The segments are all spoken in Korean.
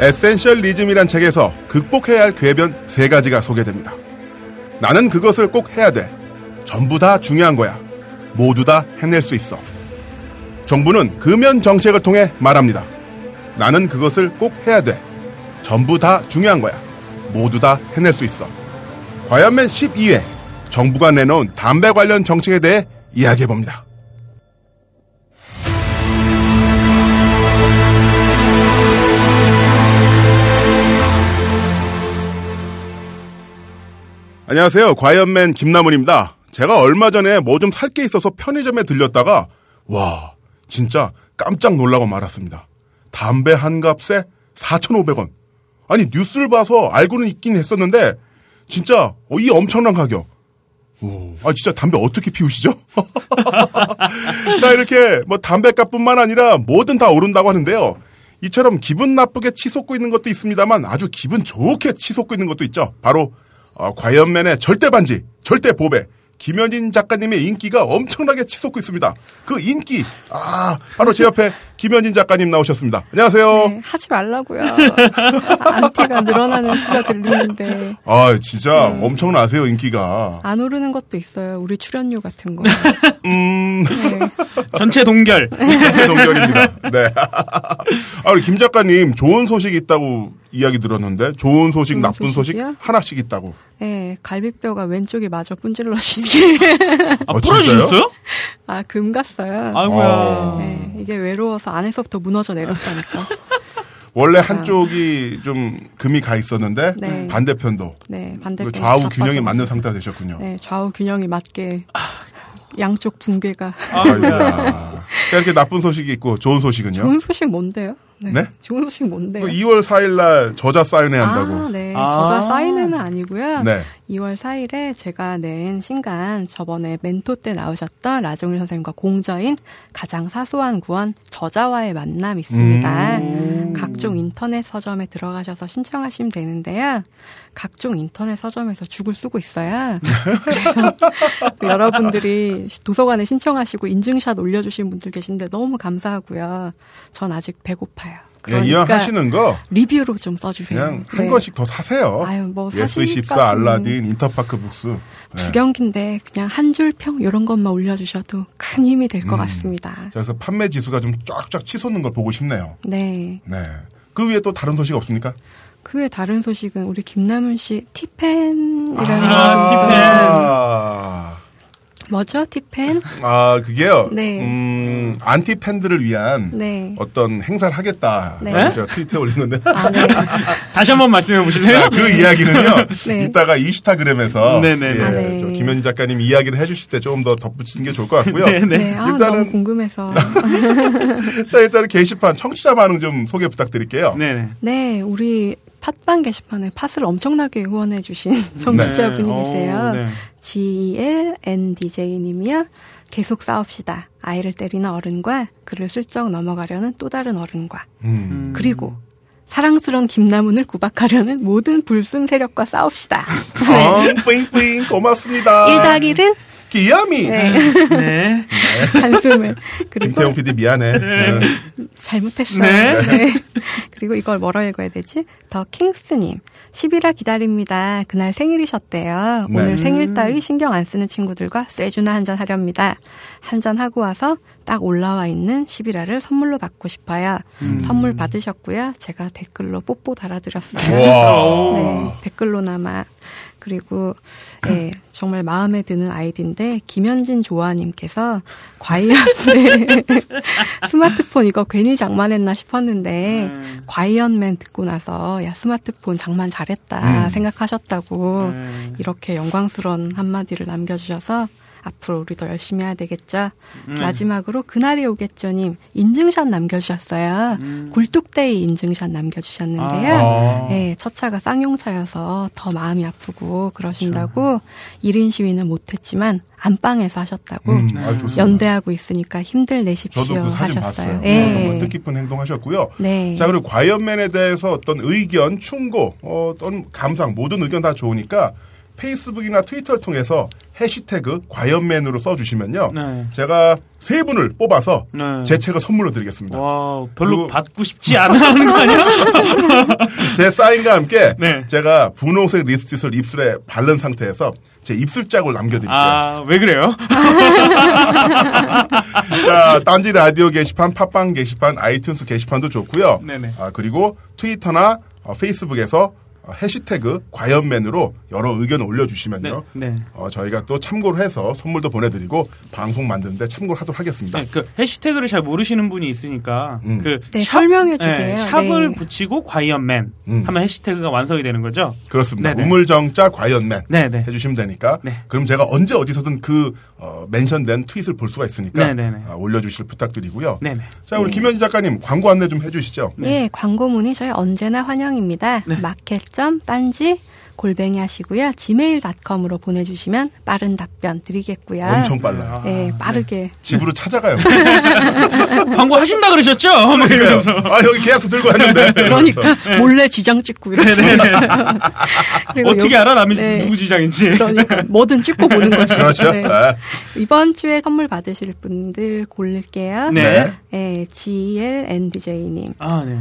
에센셜리즘이란 책에서 극복해야 할 궤변 세 가지가 소개됩니다. 나는 그것을 꼭 해야 돼. 전부 다 중요한 거야. 모두 다 해낼 수 있어. 정부는 금연 정책을 통해 말합니다. 나는 그것을 꼭 해야 돼. 전부 다 중요한 거야. 모두 다 해낼 수 있어. 과연맨 12회 정부가 내놓은 담배 관련 정책에 대해 이야기해 봅니다. 안녕하세요. 과연맨 김나문입니다. 제가 얼마 전에 뭐 좀 살 게 있어서 편의점에 들렸다가 와 진짜 깜짝 놀라고 말았습니다. 담배 한 값에 4,500원. 아니 뉴스를 봐서 알고는 있긴 했었는데 진짜 어, 이 엄청난 가격. 오, 아 진짜 담배 어떻게 피우시죠? 자 이렇게 뭐 담배값뿐만 아니라 뭐든 다 오른다고 하는데요. 이처럼 기분 나쁘게 치솟고 있는 것도 있습니다만 아주 기분 좋게 치솟고 있는 것도 있죠. 바로 어, 과연맨의 절대 반지, 절대 보배. 김현진 작가님의 인기가 엄청나게 치솟고 있습니다. 그 인기, 아, 바로 제 옆에 김현진 작가님 나오셨습니다. 안녕하세요. 네, 하지 말라고요. 안티가 늘어나는 수가 들리는데. 아, 진짜 네. 엄청나세요, 인기가. 안 오르는 것도 있어요. 우리 출연료 같은 거. 음. 네. 전체 동결. 전체 동결입니다. 네. 아, 우리 김 작가님 좋은 소식이 있다고 이야기 들었는데 좋은 소식, 좋은 나쁜 소식이요? 소식 하나씩 있다고. 네, 갈비뼈가 왼쪽이 마저 분질러지게. 아, 아 부러지셨어요? 아, 금 갔어요. 아이고야. 네, 이게 외로워서 안에서부터 무너져 내렸다니까. 원래 한쪽이 좀 금이 가 있었는데 네. 반대편도 네, 반대편 좌우 균형이 맞는 상태가 되셨군요. 네, 좌우 균형이 맞게 양쪽 붕괴가. 아, 자, 이렇게 나쁜 소식이 있고 좋은 소식은요? 좋은 소식 뭔데요? 네. 네? 좋은 소식 뭔데요? 2월 그 4일 날 저자 사인회 한다고. 아, 네. 아~ 저자 사인회는 아니고요. 네. 2월 4일에 제가 낸 신간 저번에 멘토 때 나오셨던 라종일 선생님과 공저인 가장 사소한 구원 저자와의 만남 있습니다. 음~ 각종 인터넷 서점에 들어가셔서 신청하시면 되는데요. 각종 인터넷 서점에서 죽을 쓰고 있어요. 그래서 여러분들이 도서관에 신청하시고 인증샷 올려주신 분들 계신데 너무 감사하고요. 전 아직 배고파요. 그러니까 예, 이왕 하시는 거 리뷰로 좀 써주세요. 그냥 한 네. 권씩 더 사세요. 아유 뭐 예스24 알라딘 인터파크 북스 네. 두 경기인데 그냥 한 줄 평 이런 것만 올려주셔도 큰 힘이 될것 음. 같습니다. 그래서 판매 지수가 좀 쫙쫙 치솟는 걸 보고 싶네요. 네. 네. 그 위에 또 다른 소식 없습니까? 그 외 다른 소식은 우리 김남은 씨 티팬이라는 아, 티팬. 아. 뭐죠, 티팬? 아, 그게요. 네. 음, 안티 팬들을 위한 네. 어떤 행사를 하겠다. 네. 제가 트위터에 올렸는데. 아, 네. 다시 한번 말씀해 보실래요? 아, 그 이야기는요. 네. 이따가 이슈타그램에서 예, 아, 네. 김현희 작가님 이야기를 해 주실 때 조금 더 덧붙이는 게 좋을 것 같고요. 네, 네. 아, 일단은 너무 궁금해서. 자, 일단은 게시판 청취자 반응 좀 소개 부탁드릴게요. 네. 네, 우리 팟빵 게시판에 팟을 엄청나게 후원해 주신 청취자분이 네. 계세요. 네. GLNDJ님이요. 계속 싸웁시다. 아이를 때리는 어른과 그를 슬쩍 넘어가려는 또 다른 어른과. 음. 그리고 사랑스러운 김나문을 구박하려는 모든 불순 세력과 싸웁시다. 네. 뿌잉뿌잉 고맙습니다. 1 더하기 1은 귀염이. 네. 네. 한숨을. 그리고 김태용 PD 미안해. 네. 잘못했어요. 네. 네. 그리고 이걸 뭐라 읽어야 되지? 더 킹스님. 10일을 기다립니다. 그날 생일이셨대요. 네. 오늘 생일 따위 신경 안 쓰는 친구들과 쇠주나 한잔 하렵니다. 한잔 하고 와서 딱 올라와 있는 11화를 선물로 받고 싶어요. 음. 선물 받으셨고요. 제가 댓글로 뽀뽀 달아드렸어요. 네, 댓글로나마. 그리고 예, 정말 마음에 드는 아이디인데 김현진 조아님께서 과연 네, 스마트폰 이거 괜히 장만했나 싶었는데 음. 과이언맨 듣고 나서 야 스마트폰 장만 잘했다 음. 생각하셨다고 음. 이렇게 영광스러운 한마디를 남겨주셔서 앞으로 우리도 열심히 해야 되겠죠. 음. 마지막으로 그날이 오겠죠님 인증샷 남겨주셨어요. 음. 굴뚝데이 인증샷 남겨주셨는데요. 아. 네, 첫 차가 쌍용차여서 더 마음이 아프고 그러신다고 그렇죠. 1인 시위는 못했지만 안방에서 하셨다고 음, 아, 연대하고 있으니까 힘들 내십시오 저도 그 사진 하셨어요. 봤어요. 네. 정말 뜻깊은 행동하셨고요. 네. 자 그리고 과연맨에 대해서 어떤 의견, 충고, 어떤 감상 모든 의견 다 좋으니까 페이스북이나 트위터를 통해서 해시태그 과연맨으로 써주시면요. 네. 제가 세 분을 뽑아서 네. 제 책을 선물로 드리겠습니다. 와, 별로 받고 싶지 않은 거 아니야? 제 사인과 함께 네. 제가 분홍색 립스틱을 입술에 바른 상태에서 제 입술짝을 남겨드릴게요. 아, 왜 그래요? 자, 딴지 라디오 게시판, 팟빵 게시판, 아이튠스 게시판도 좋고요. 네네. 아, 그리고 트위터나 어, 페이스북에서 어, 해시태그 과연맨으로 여러 의견을 올려주시면요. 네, 네. 어, 저희가 또 참고를 해서 선물도 보내드리고 방송 만드는데 참고를 하도록 하겠습니다. 네, 그 해시태그를 잘 모르시는 분이 있으니까 음. 그 네, 설명해 주세요. 네, 샵을 네. 붙이고 과이언맨 음. 하면 해시태그가 완성이 되는 거죠. 그렇습니다. 네네. 우물정자 과연맨 네네. 해주시면 되니까 네. 그럼 제가 언제 어디서든 그 어, 멘션된 트윗을 볼 수가 있으니까. 아, 올려주실 부탁드리고요. 네네. 자 우리 김현지 작가님 광고 안내 좀 해주시죠. 예, 광고 문의 저희 언제나 환영입니다. 네. 마켓 점 딴지 골뱅이 하시고요. gmail.com으로 보내주시면 빠른 답변 드리겠고요. 엄청 빨라요. 예, 빠르게. 집으로 찾아가요. 광고 하신다 그러셨죠? 뭐 이러면서. 아 여기 계약서 들고 왔는데. 그러니까 몰래 지장 찍고 이러면서. 그리고 어떻게 요- 알아 남이 네. 누구 지장인지. 그러니까 뭐든 찍고 보는 거죠. 그렇죠. 네. 네. 이번 주에 선물 받으실 분들 고를게요. 네. 예, GLNDJ님. 아, 네.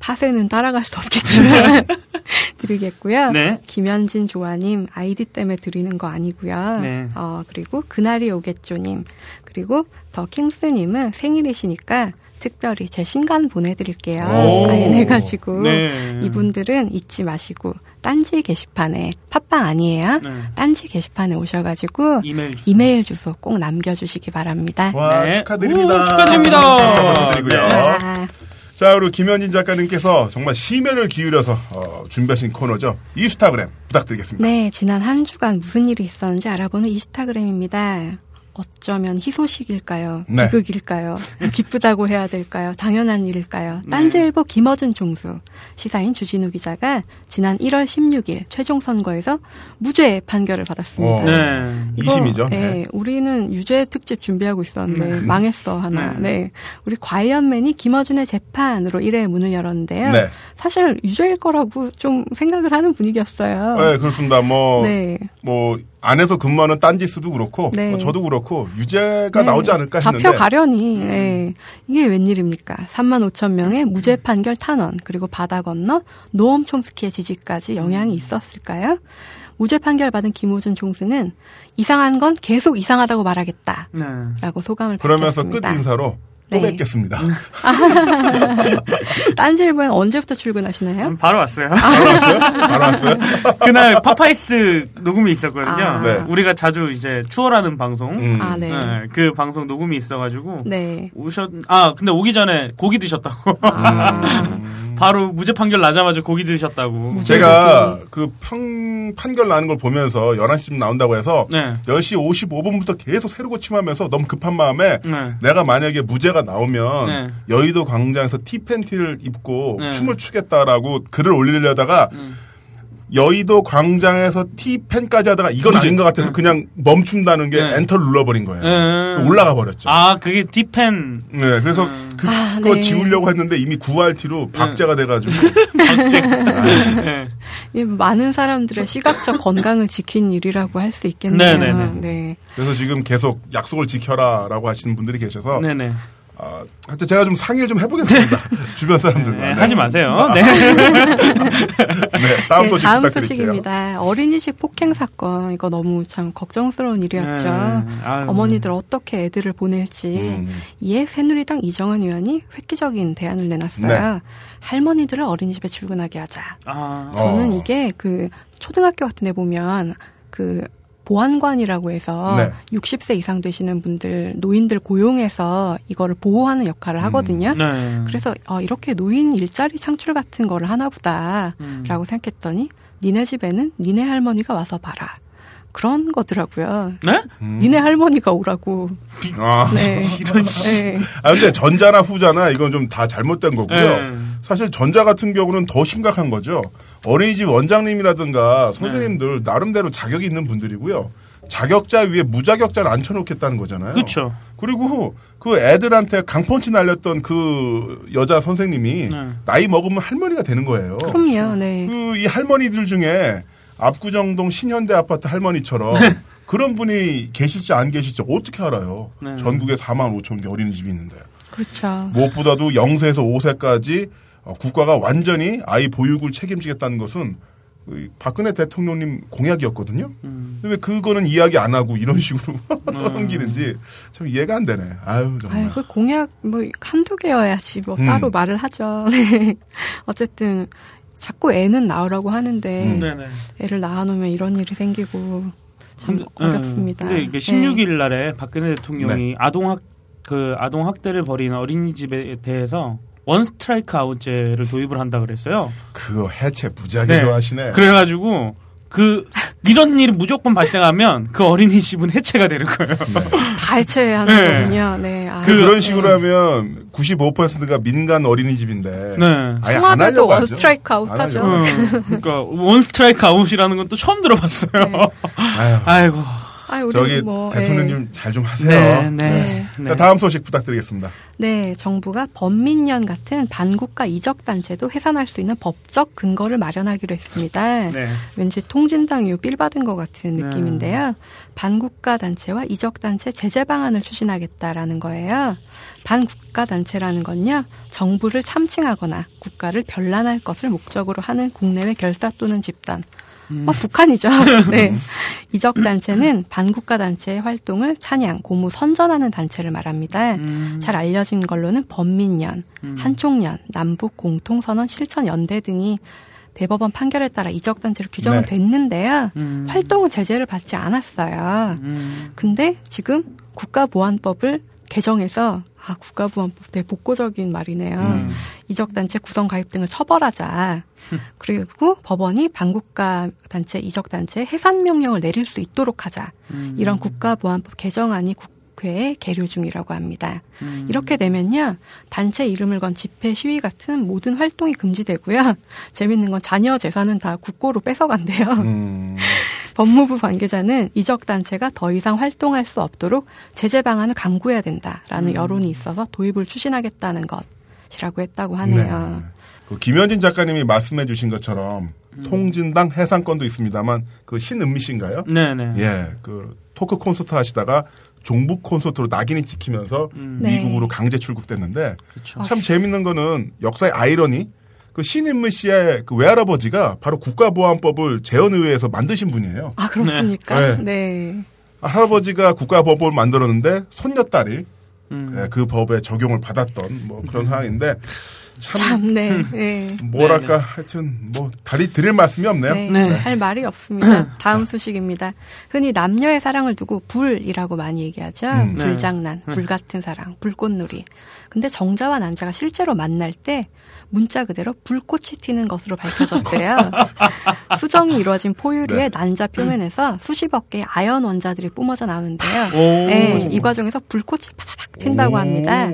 팟에는 따라갈 수 없겠지만 드리겠고요. 네. 김현진 조아님 아이디 때문에 드리는 거 아니고요. 네. 어 그리고 그날이 오겠죠님 그리고 더 킹스님은 생일이시니까 특별히 제 신간 보내드릴게요. 오. 사인 해가지고 네. 이분들은 잊지 마시고 딴지 게시판에 팟빵 아니에요? 네. 딴지 게시판에 오셔가지고 이메일 주소. 이메일 주소 꼭 남겨주시기 바랍니다. 와 네. 축하드립니다. 오, 축하드립니다. 박수 한번 드리고요. 자 우리 김현진 작가님께서 정말 심혈을 기울여서 어, 준비하신 코너죠. 이스타그램 부탁드리겠습니다. 네, 지난 한 주간 무슨 일이 있었는지 알아보는 이스타그램입니다. 어쩌면 희소식일까요? 네. 비극일까요? 기쁘다고 해야 될까요? 당연한 일일까요? 딴지일보 김어준 종수 시사인 주진우 기자가 지난 1월 16일 최종 선거에서 무죄 판결을 받았습니다. 어. 네. 이거, 이심이죠. 네, 네. 우리는 유죄 특집 준비하고 있었는데 망했어 하나. 네. 네. 우리 과연맨이 김어준의 재판으로 1회 문을 열었는데요. 네. 사실 유죄일 거라고 좀 생각을 하는 분위기였어요. 네, 그렇습니다. 뭐, 네. 뭐, 안에서 근무하는 딴지스도 그렇고, 네. 뭐 저도 그렇고, 유죄가 네. 나오지 않을까 했는데. 잡혀가려니 예. 이게 웬일입니까? 3만 5천 명의 무죄 판결 탄원 그리고 바다 건너 노엄 촘스키의 지지까지 영향이 있었을까요? 무죄 판결 받은 김호준 총수는 이상한 건 계속 이상하다고 말하겠다라고 네. 소감을 그러면서 끝 밝혔습니다. 인사로 또 네. 뵙겠습니다. 딴지일보엔 언제부터 출근하시나요? 음, 바로 왔어요. 바로 왔어요? 바로 왔어요? 그날 파파이스 녹음이 있었거든요. 아. 네. 우리가 자주 이제 추월하는 방송. 음. 아, 네. 네, 그 방송 녹음이 있어가지고 네. 오셨 아 근데 오기 전에 고기 드셨다고 아, 바로 무죄 판결 나자마자 고기 드셨다고. 제가 그 평, 판결 나는 걸 보면서 11시쯤 나온다고 해서 네. 10시 55분부터 계속 새로 고침하면서 너무 급한 마음에 네. 내가 만약에 무죄가 나오면 네. 여의도 광장에서 티팬티를 입고 네. 춤을 추겠다라고 글을 올리려다가 음. 여의도 광장에서 티팬까지 하다가 이건. 아닌 것 같아서 그냥 멈춘다는 게 네. 엔터를 눌러버린 거예요. 네. 올라가 버렸죠. 아 그게 디펜 네, 그래서 그거 아, 네. 지우려고 했는데 이미 9RT로 박제가 돼가지고 박제 네. 이 많은 사람들의 시각적 건강을 지킨 일이라고 할 수 있겠네요. 네네네. 네. 그래서 지금 계속 약속을 지켜라라고 하시는 분들이 계셔서 네 네 아, 하여튼 제가 좀 상의를 좀 해보겠습니다. 주변 사람들과. 네, 하지 마세요 네. 네, 다음 네, 소식 다음 부탁드릴게요. 소식입니다. 어린이집 폭행 사건 이거 너무 참 걱정스러운 일이었죠. 네, 아유. 어머니들 어떻게 애들을 보낼지 음. 이에 새누리당 이정은 의원이 획기적인 대안을 내놨어요. 네. 할머니들을 어린이집에 출근하게 하자. 아, 저는 어. 이게 그 초등학교 같은 데 보면 그 보안관이라고 해서 네. 60세 이상 되시는 분들 노인들 고용해서 이거를 보호하는 역할을 하거든요. 네. 그래서 어, 이렇게 노인 일자리 창출 같은 거를 하나보다라고 음. 생각했더니 니네 집에는 니네 할머니가 와서 봐라. 그런 거더라고요. 네? 니네 할머니가 오라고. 아, 네. 이런 씨. 네. 아, 근데 전자나 후자나 이건 좀 다 잘못된 거고요. 네. 사실 전자 같은 경우는 더 심각한 거죠. 어린이집 원장님이라든가 선생님들 나름대로 자격이 있는 분들이고요. 자격자 위에 무자격자를 앉혀놓겠다는 거잖아요. 그쵸. 그리고 그 애들한테 강펀치 날렸던 그 여자 선생님이 네. 나이 먹으면 할머니가 되는 거예요. 그럼요. 네. 그 이 할머니들 중에 압구정동 신현대 아파트 할머니처럼 그런 분이 계실지 안 계실지 어떻게 알아요? 네. 전국에 4만 5천 개 어린이집이 있는데. 그렇죠. 무엇보다도 0세에서 5세까지 어, 국가가 완전히 아이 보육을 책임지겠다는 것은 그 박근혜 대통령님 공약이었거든요. 음. 왜 그거는 이야기 안 하고 이런 식으로 떠넘기는지 참 이해가 안 되네. 아유 정말. 아유, 그 공약 뭐 한두 개여야지 뭐 음. 따로 말을 하죠. 네. 어쨌든 자꾸 애는 낳으라고 하는데 음. 네네. 애를 낳아놓으면 이런 일이 생기고 참 근데, 어렵습니다. 네. 근데 이게 네. 16일 날에 박근혜 대통령이 네. 아동학 그 아동 학대를 벌이는 어린이집에 대해서 원 스트라이크 아웃제를 도입을 한다 그랬어요. 그거 해체 무지하게 네. 좋아하시네. 그래가지고 그 이런 일이 무조건 발생하면 그 어린이집은 해체가 되는 거예요. 다 해체해야 하는 네. 거군요. 네. 아, 그, 런 네. 식으로 하면 95%가 민간 어린이집인데 네. 청와대도 원. 스트라이크 아웃 안 하죠. 하려고. 음, 그러니까 원 스트라이크 아웃이라는 건 또 처음 들어봤어요. 네. 아이고. 아유, 우리 저기 뭐, 대통령님 잘 좀 하세요. 네, 네. 네. 네. 자 다음 소식 부탁드리겠습니다. 네, 정부가 범민련 같은 반국가 이적 단체도 해산할 수 있는 법적 근거를 마련하기로 했습니다. 네. 왠지 통진당 이후 feel 받은 것 같은 네. 느낌인데요. 반국가 단체와 이적 단체 제재 방안을 추진하겠다라는 거예요. 반국가 단체라는 건요, 정부를 참칭하거나 국가를 변란할 것을 목적으로 하는 국내외 결사 또는 집단. 음. 어, 북한이죠. 네. 이적 단체는 반국가 단체의 활동을 찬양, 고무, 선전하는 단체를 말합니다. 음. 잘 알려진 걸로는 범민련, 한총련, 남북 공통선언 실천 연대 등이 대법원 판결에 따라 이적 단체로 규정은 네. 됐는데요. 음. 활동은 제재를 받지 않았어요. 음. 근데 지금 국가보안법을 개정해서 아 국가보안법 되게 복고적인 말이네요. 음. 이적 단체 구성 가입 등을 처벌하자. 그리고 법원이 반국가 단체 이적 단체 해산 명령을 내릴 수 있도록 하자. 음. 이런 국가보안법 개정안이 국회에 계류 중이라고 합니다. 음. 이렇게 되면요 단체 이름을 건 집회 시위 같은 모든 활동이 금지되고요. 재밌는 건 자녀 재산은 다 국고로 뺏어간대요. 음, 법무부 관계자는 이적 단체가 더 이상 활동할 수 없도록 제재 방안을 강구해야 된다라는 여론이 있어서 도입을 추진하겠다는 것이라고 했다고 하네요. 네. 그 김현진 작가님이 말씀해주신 것처럼 통진당 해상권도 있습니다만 그 신은미 씨인가요? 네네. 예, 그 토크 콘서트 하시다가 종북 콘서트로 낙인이 찍히면서 네. 미국으로 강제 출국됐는데 그렇죠. 참 재밌는 거는 역사의 아이러니 그 신인무 씨의 그 외할아버지가 바로 국가보안법을 재헌의회에서 만드신 분이에요. 아 그렇습니까? 네. 네. 할아버지가 국가보안법을 만들었는데 손녀딸이 음. 예, 그 법에 적용을 받았던 뭐 그런 상황인데 참, 참, 네. 네. 뭐랄까 하여튼 뭐 다리 드릴 말씀이 없네요. 네, 네. 할 말이 없습니다. 다음 소식입니다. 흔히 남녀의 사랑을 두고 불이라고 많이 얘기하죠. 음. 네. 불장난, 불 같은 사랑, 불꽃놀이. 근데 정자와 난자가 실제로 만날 때 문자 그대로 불꽃이 튀는 것으로 밝혀졌대요. 수정이 이루어진 포유류의 네. 난자 표면에서 수십억 개의 아연 원자들이 뿜어져 나오는데요. 오. 네, 이 과정에서 불꽃이 팍팍 튄다고 오. 합니다.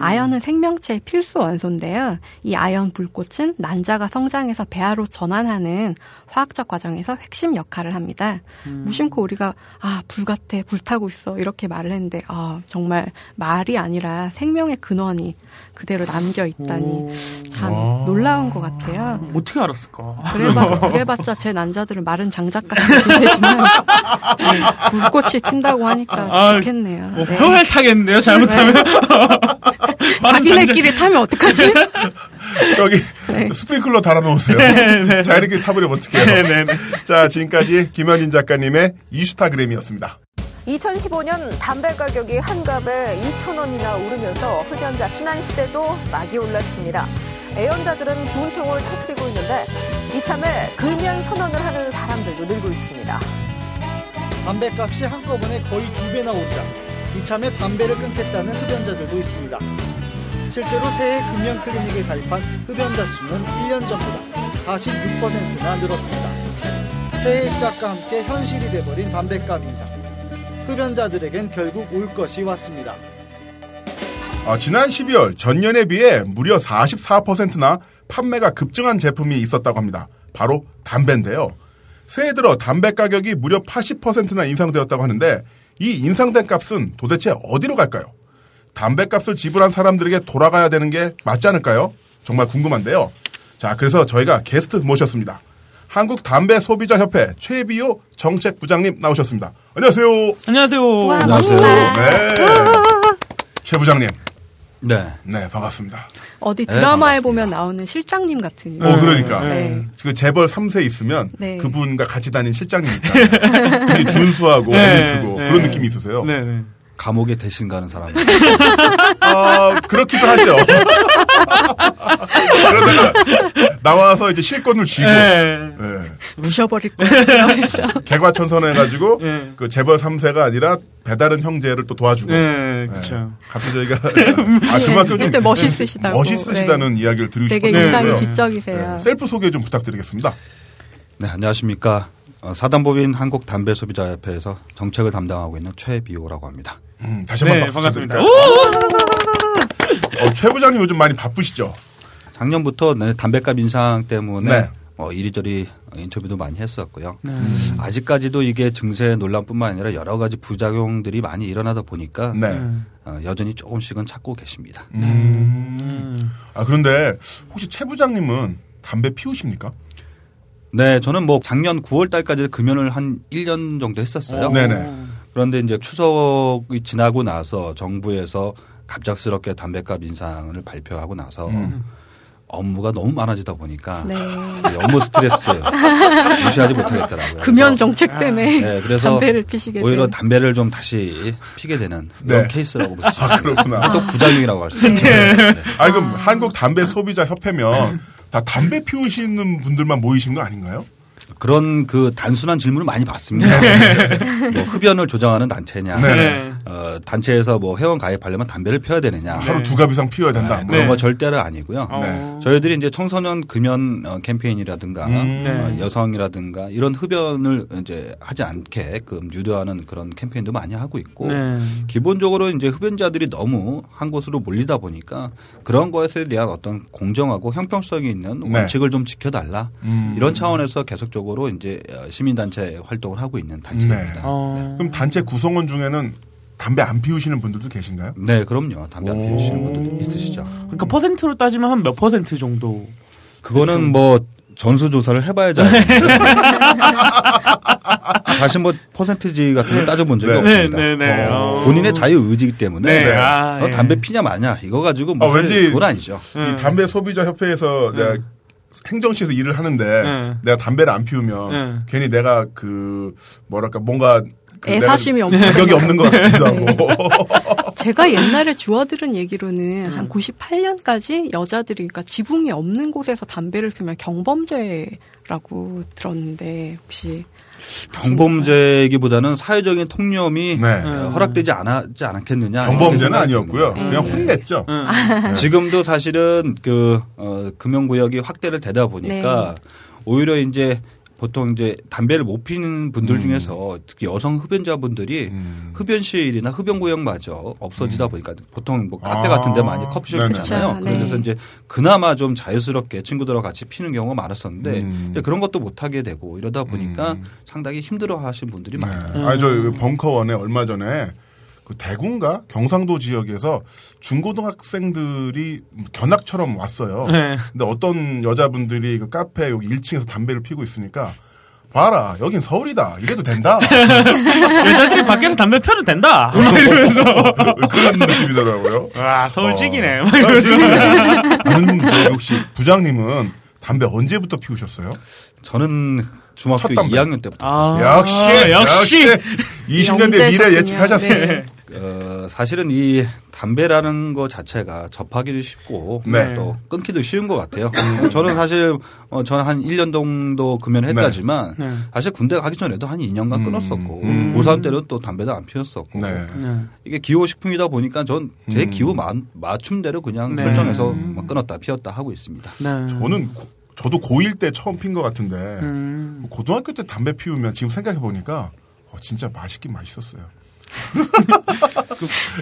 아연은 생명체의 필수 원소인데요. 이 아연 불꽃은 난자가 성장해서 배아로 전환하는 화학적 과정에서 핵심 역할을 합니다. 무심코 우리가 아, 불 같아, 불타고 있어 이렇게 말을 했는데 아, 정말 말이 아니라 생명의 근원이 그대로 남겨 있다니 오. 참 와. 놀라운 것 같아요. 어떻게 알았을까? 그래봤자, 그래봤자 제 난자들은 마른 장작 같은 기세지만 네, 불꽃이 튄다고 하니까 아, 좋겠네요. 뭐 네. 혀를 타겠는데요, 잘못하면. 자기네끼리 타면 어떡하지? 저기 네. 스프링클러 달아놓으세요. 자 이렇게 타버리면 어떡해요. 네네네. 자 지금까지 김현진 작가님의 이슈타그램이었습니다. 2015년 담배 가격이 한 갑에 2,000원이나 오르면서 흡연자 순환시대도 막이 올랐습니다. 애연자들은 분통을 터뜨리고 있는데 이참에 금연 선언을 하는 사람들도 늘고 있습니다. 담배값이 한꺼번에 거의 두 배나 오르자 이참에 담배를 끊겠다는 흡연자들도 있습니다. 실제로 새해 금연 클리닉에 가입한 흡연자 수는 1년 전보다 46%나 늘었습니다. 새해 시작과 함께 현실이 돼버린 담배값 인상. 흡연자들에겐 결국 올 것이 왔습니다. 아, 지난 12월 전년에 비해 무려 44%나 판매가 급증한 제품이 있었다고 합니다. 바로 담배인데요. 새해 들어 담배 가격이 무려 80%나 인상되었다고 하는데 이 인상된 값은 도대체 어디로 갈까요? 담배 값을 지불한 사람들에게 돌아가야 되는 게 맞지 않을까요? 정말 궁금한데요. 자, 그래서 저희가 게스트 모셨습니다. 한국 담배 소비자 협회 최비호 정책 부장님 나오셨습니다. 안녕하세요. 안녕하세요. 와, 안녕하세요. 네. 최 부장님. 네. 네, 반갑습니다. 어디 네, 드라마에 반갑습니다. 보면 나오는 실장님 같은. 어, 그러니까. 네. 그 재벌 3세 있으면 네. 그분과 같이 다닌 실장님 있잖아요. 준수하고 네, 엘리트고 네. 그런 느낌이 있으세요. 네, 네. 감옥에 대신 가는 사람. 아, 그렇기도 하죠. 그러다가 나와서 이제 실권을 쥐고 네. 예. 부셔버릴 거야. 이러면서. 개과천선해가지고 네. 그 재벌 3세가 아니라 배다른 형제를 또 도와주고 네, 예. 그렇죠. 갑자기 저희가 아 그만큼 좀 근데 멋있으시다고. 멋있으시다는 이야기를 드리고 되게 싶었고요. 인상이 네. 지적이세요. 셀프 소개 좀 부탁드리겠습니다. 네, 안녕하십니까. 어, 사단법인 한국 담배 소비자 협회에서 정책을 담당하고 있는 최비호라고 합니다. 음, 다시 한번 네, 박수 반갑습니다. 어, 최 부장님 요즘 많이 바쁘시죠? 작년부터 네, 담배값 인상 때문에 네. 어, 이리저리 인터뷰도 많이 했었고요. 네. 아직까지도 이게 증세 논란뿐만 아니라 여러 가지 부작용들이 많이 일어나다 보니까 네. 어, 여전히 조금씩은 찾고 계십니다. 음. 아 그런데 혹시 최 부장님은 담배 피우십니까? 네, 저는 뭐 작년 9월 달까지 금연을 한 1년 정도 했었어요. 네네. 그런데 이제 추석이 지나고 나서 정부에서 갑작스럽게 담배값 인상을 발표하고 나서 음. 업무가 너무 많아지다 보니까 네. 이 업무 스트레스 무시하지 못하겠더라고요. 금연 그래서 정책 때문에 네, 그래서 담배를 피시게 오히려 된. 담배를 좀 다시 피게 되는 이런 네. 케이스라고 볼수 있습니다. 아 그렇구나. 또 부작용이라고 할 수 있죠. 네. 네. 아 그럼 한국 담배 소비자 협회면 다 담배 피우시는 분들만 모이신 거 아닌가요? 그런 그 단순한 질문을 많이 받습니다. 뭐 흡연을 조장하는 단체냐, 네. 어, 단체에서 뭐 회원 가입하려면 담배를 피워야 되느냐, 하루 두갑 이상 피워야 된다. 네, 뭐. 그런 거 절대로 아니고요. 어. 저희들이 이제 청소년 금연 어, 캠페인이라든가 음. 네. 어, 여성이라든가 이런 흡연을 이제 하지 않게끔 유도하는 그런 캠페인도 많이 하고 있고 네. 기본적으로 이제 흡연자들이 너무 한 곳으로 몰리다 보니까 그런 것에 대한 어떤 공정하고 형평성이 있는 네. 원칙을 좀 지켜달라 음. 이런 차원에서 계속적으로 이제 어, 시민단체 활동을 하고 있는 단체입니다. 네. 어. 그럼 단체 구성원 중에는 담배 안 피우시는 분들도 계신가요? 네, 그럼요. 담배 안 오. 피우시는 분들도 있으시죠. 그러니까 퍼센트로 따지면 한 몇 퍼센트 정도? 그거는 뭐 전수 조사를 해봐야지 알겠는데 사실 뭐 퍼센티지 같은 거 따져본 적이 네. 없습니다. 네, 네, 네. 어. 어. 본인의 자유 의지이기 때문에 네. 아, 너 예. 담배 피냐 마냐 이거 가지고 뭐 아, 왠지 그건 아니죠. 음. 이 담배 소비자 협회에서 내가 행정시에서 일을 하는데 네. 내가 담배를 안 피우면 네. 괜히 내가 그 뭐랄까 뭔가 그 애사심이 엄청 자격이 없는 것 같기도 하고. 제가 옛날에 주워들은 얘기로는 음. 한 98년까지 여자들이 그러니까 지붕이 없는 곳에서 담배를 피우면 경범죄라고 들었는데 혹시 경범죄이기보다는 사회적인 통념이 네. 어, 허락되지 않았지 않았겠느냐. 경범죄는 아니었고요. 생각이 그냥 듭니다. 혼냈죠. 응. 네. 지금도 사실은 그 어, 금융구역이 확대를 되다 보니까 네. 오히려 이제 보통 이제 담배를 못 피는 분들 음. 중에서 특히 여성 흡연자분들이 음. 흡연실이나 흡연구역마저 없어지다 보니까 보통 뭐 카페 아. 같은 데 많이 커피숍 네네. 있잖아요. 그렇죠. 그래서 네. 이제 그나마 좀 자유스럽게 친구들과 같이 피는 경우가 많았었는데 음. 이제 그런 것도 못 하게 되고 이러다 보니까 음. 상당히 힘들어 하신 분들이 네. 많아요. 아니, 저 벙커원에 얼마 전에 그 대구인가 경상도 지역에서 중고등학생들이 견학처럼 왔어요. 네. 근데 어떤 여자분들이 그 카페 여기 1층에서 담배를 피고 있으니까 봐라 여긴 서울이다 이래도 된다 여자들이 밖에서 담배 펴도 된다. 막 이러면서. 그런 느낌이더라고요. 와, 서울 찍이네. 어. 막 아, 아는 저 혹시 부장님은 담배 언제부터 피우셨어요? 저는 중학교 첫 담배. 2학년 때부터 아, 역시 역시. 20년 대 미래 영재셨군요. 예측하셨어요. 네. 어, 사실은 이 담배라는 거 자체가 접하기도 쉽고 네. 또 끊기도 쉬운 것 같아요. 저는 사실 어, 저는 한 1년 정도 금연했다지만 네. 사실 군대 가기 전에도 한 2년간 음. 끊었었고 음. 고3 때는 또 담배도 안 피웠었고 네. 네. 이게 기호식품이다 보니까 전제 음. 기호 마, 맞춤대로 그냥 네. 설정해서 음. 막 끊었다 피웠다 하고 있습니다. 네. 저는 고- 저도 고1 때 처음 핀 것 같은데 음. 고등학교 때 담배 피우면 지금 생각해 보니까 어, 진짜 맛있긴 맛있었어요.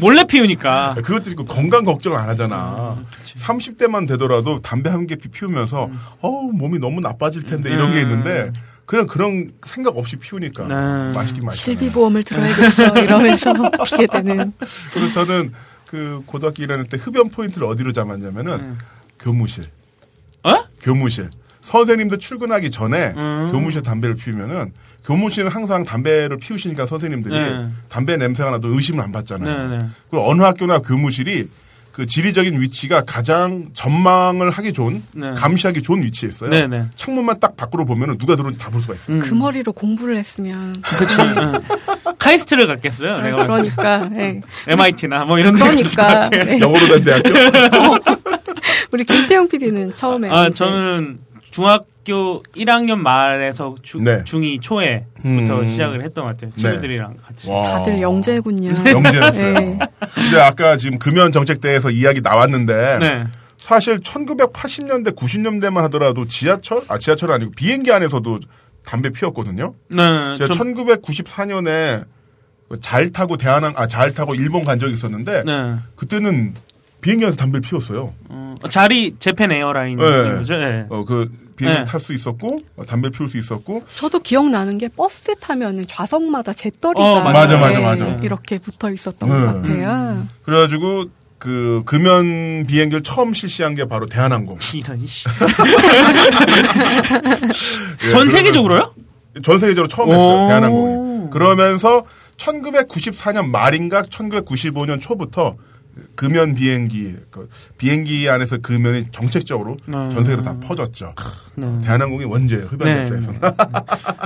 몰래 피우니까. 그것도 있고 건강 걱정 안 하잖아. 음, 30대만 되더라도 담배 한 개 피우면서 어우 몸이 너무 나빠질 텐데 이런 게 음. 있는데 그냥 그런 생각 없이 피우니까 네. 맛있긴 맛있어요. 실비보험을 들어야겠어 이러면서 피게 되는 그래서 저는 그 고등학교 1학년 때 흡연 포인트를 어디로 잡았냐면은 음. 교무실. 어? 교무실. 선생님도 출근하기 전에 음. 교무실 담배를 피우면은 교무실은 항상 담배를 피우시니까 선생님들이 네. 담배 냄새가 나도 의심을 안 받잖아요. 네, 네. 그리고 어느 학교나 교무실이 그 지리적인 위치가 가장 전망을 하기 좋은 네. 감시하기 좋은 위치에 있어요. 네, 네. 창문만 딱 밖으로 보면 누가 들어온지 다 볼 수가 있어요. 음. 그 머리로 공부를 했으면 그치. 응. 카이스트를 갔겠어요. 내가 봤을 때. 그러니까 예. MIT나 뭐 이런 데 그러니까 예. 영어로 된 대학교. 우리 김태형 PD는 처음에 아, 이제 저는 중학 교 1학년 말에서 주, 네. 중2 초에부터 음. 시작을 했던 것 같아요. 친구들이랑 같이. 와. 다들 영재군요. 영재였어요. 예. 근데 아까 지금 금연 정책대에서 이야기 나왔는데 네. 사실 1980년대 90년대만 하더라도 지하철 아 지하철 아니고 비행기 안에서도 담배 피웠거든요. 네. 제가 좀, 1994년에 잘 타고 대한항 아 잘 타고 일본 간 적이 있었는데 네. 그때는 비행기 안에서 담배를 피웠어요. 어, 자리 재팬 에어라인 네. 거죠. 네. 어그 비행기 네. 탈수 있었고 어, 담배 피울 수 있었고 저도 기억나는 게 버스 타면은 좌석마다 재떨이가 어, 맞아, 맞아, 예, 맞아. 이렇게 붙어 있었던 네. 것 같아요. 그래가지고 그 금연 비행기를 처음 실시한 게 바로 대한항공. 이런 씨. 예, 전 세계적으로요? 전 세계적으로 처음 했어요. 오. 대한항공이. 그러면서 1994년 말인가 1995년 초부터 금연 비행기 그 비행기 안에서 금연이 정책적으로 네. 전 세계로 다 퍼졌죠. 네. 대한항공이 원제예요. 흡연업자에서는.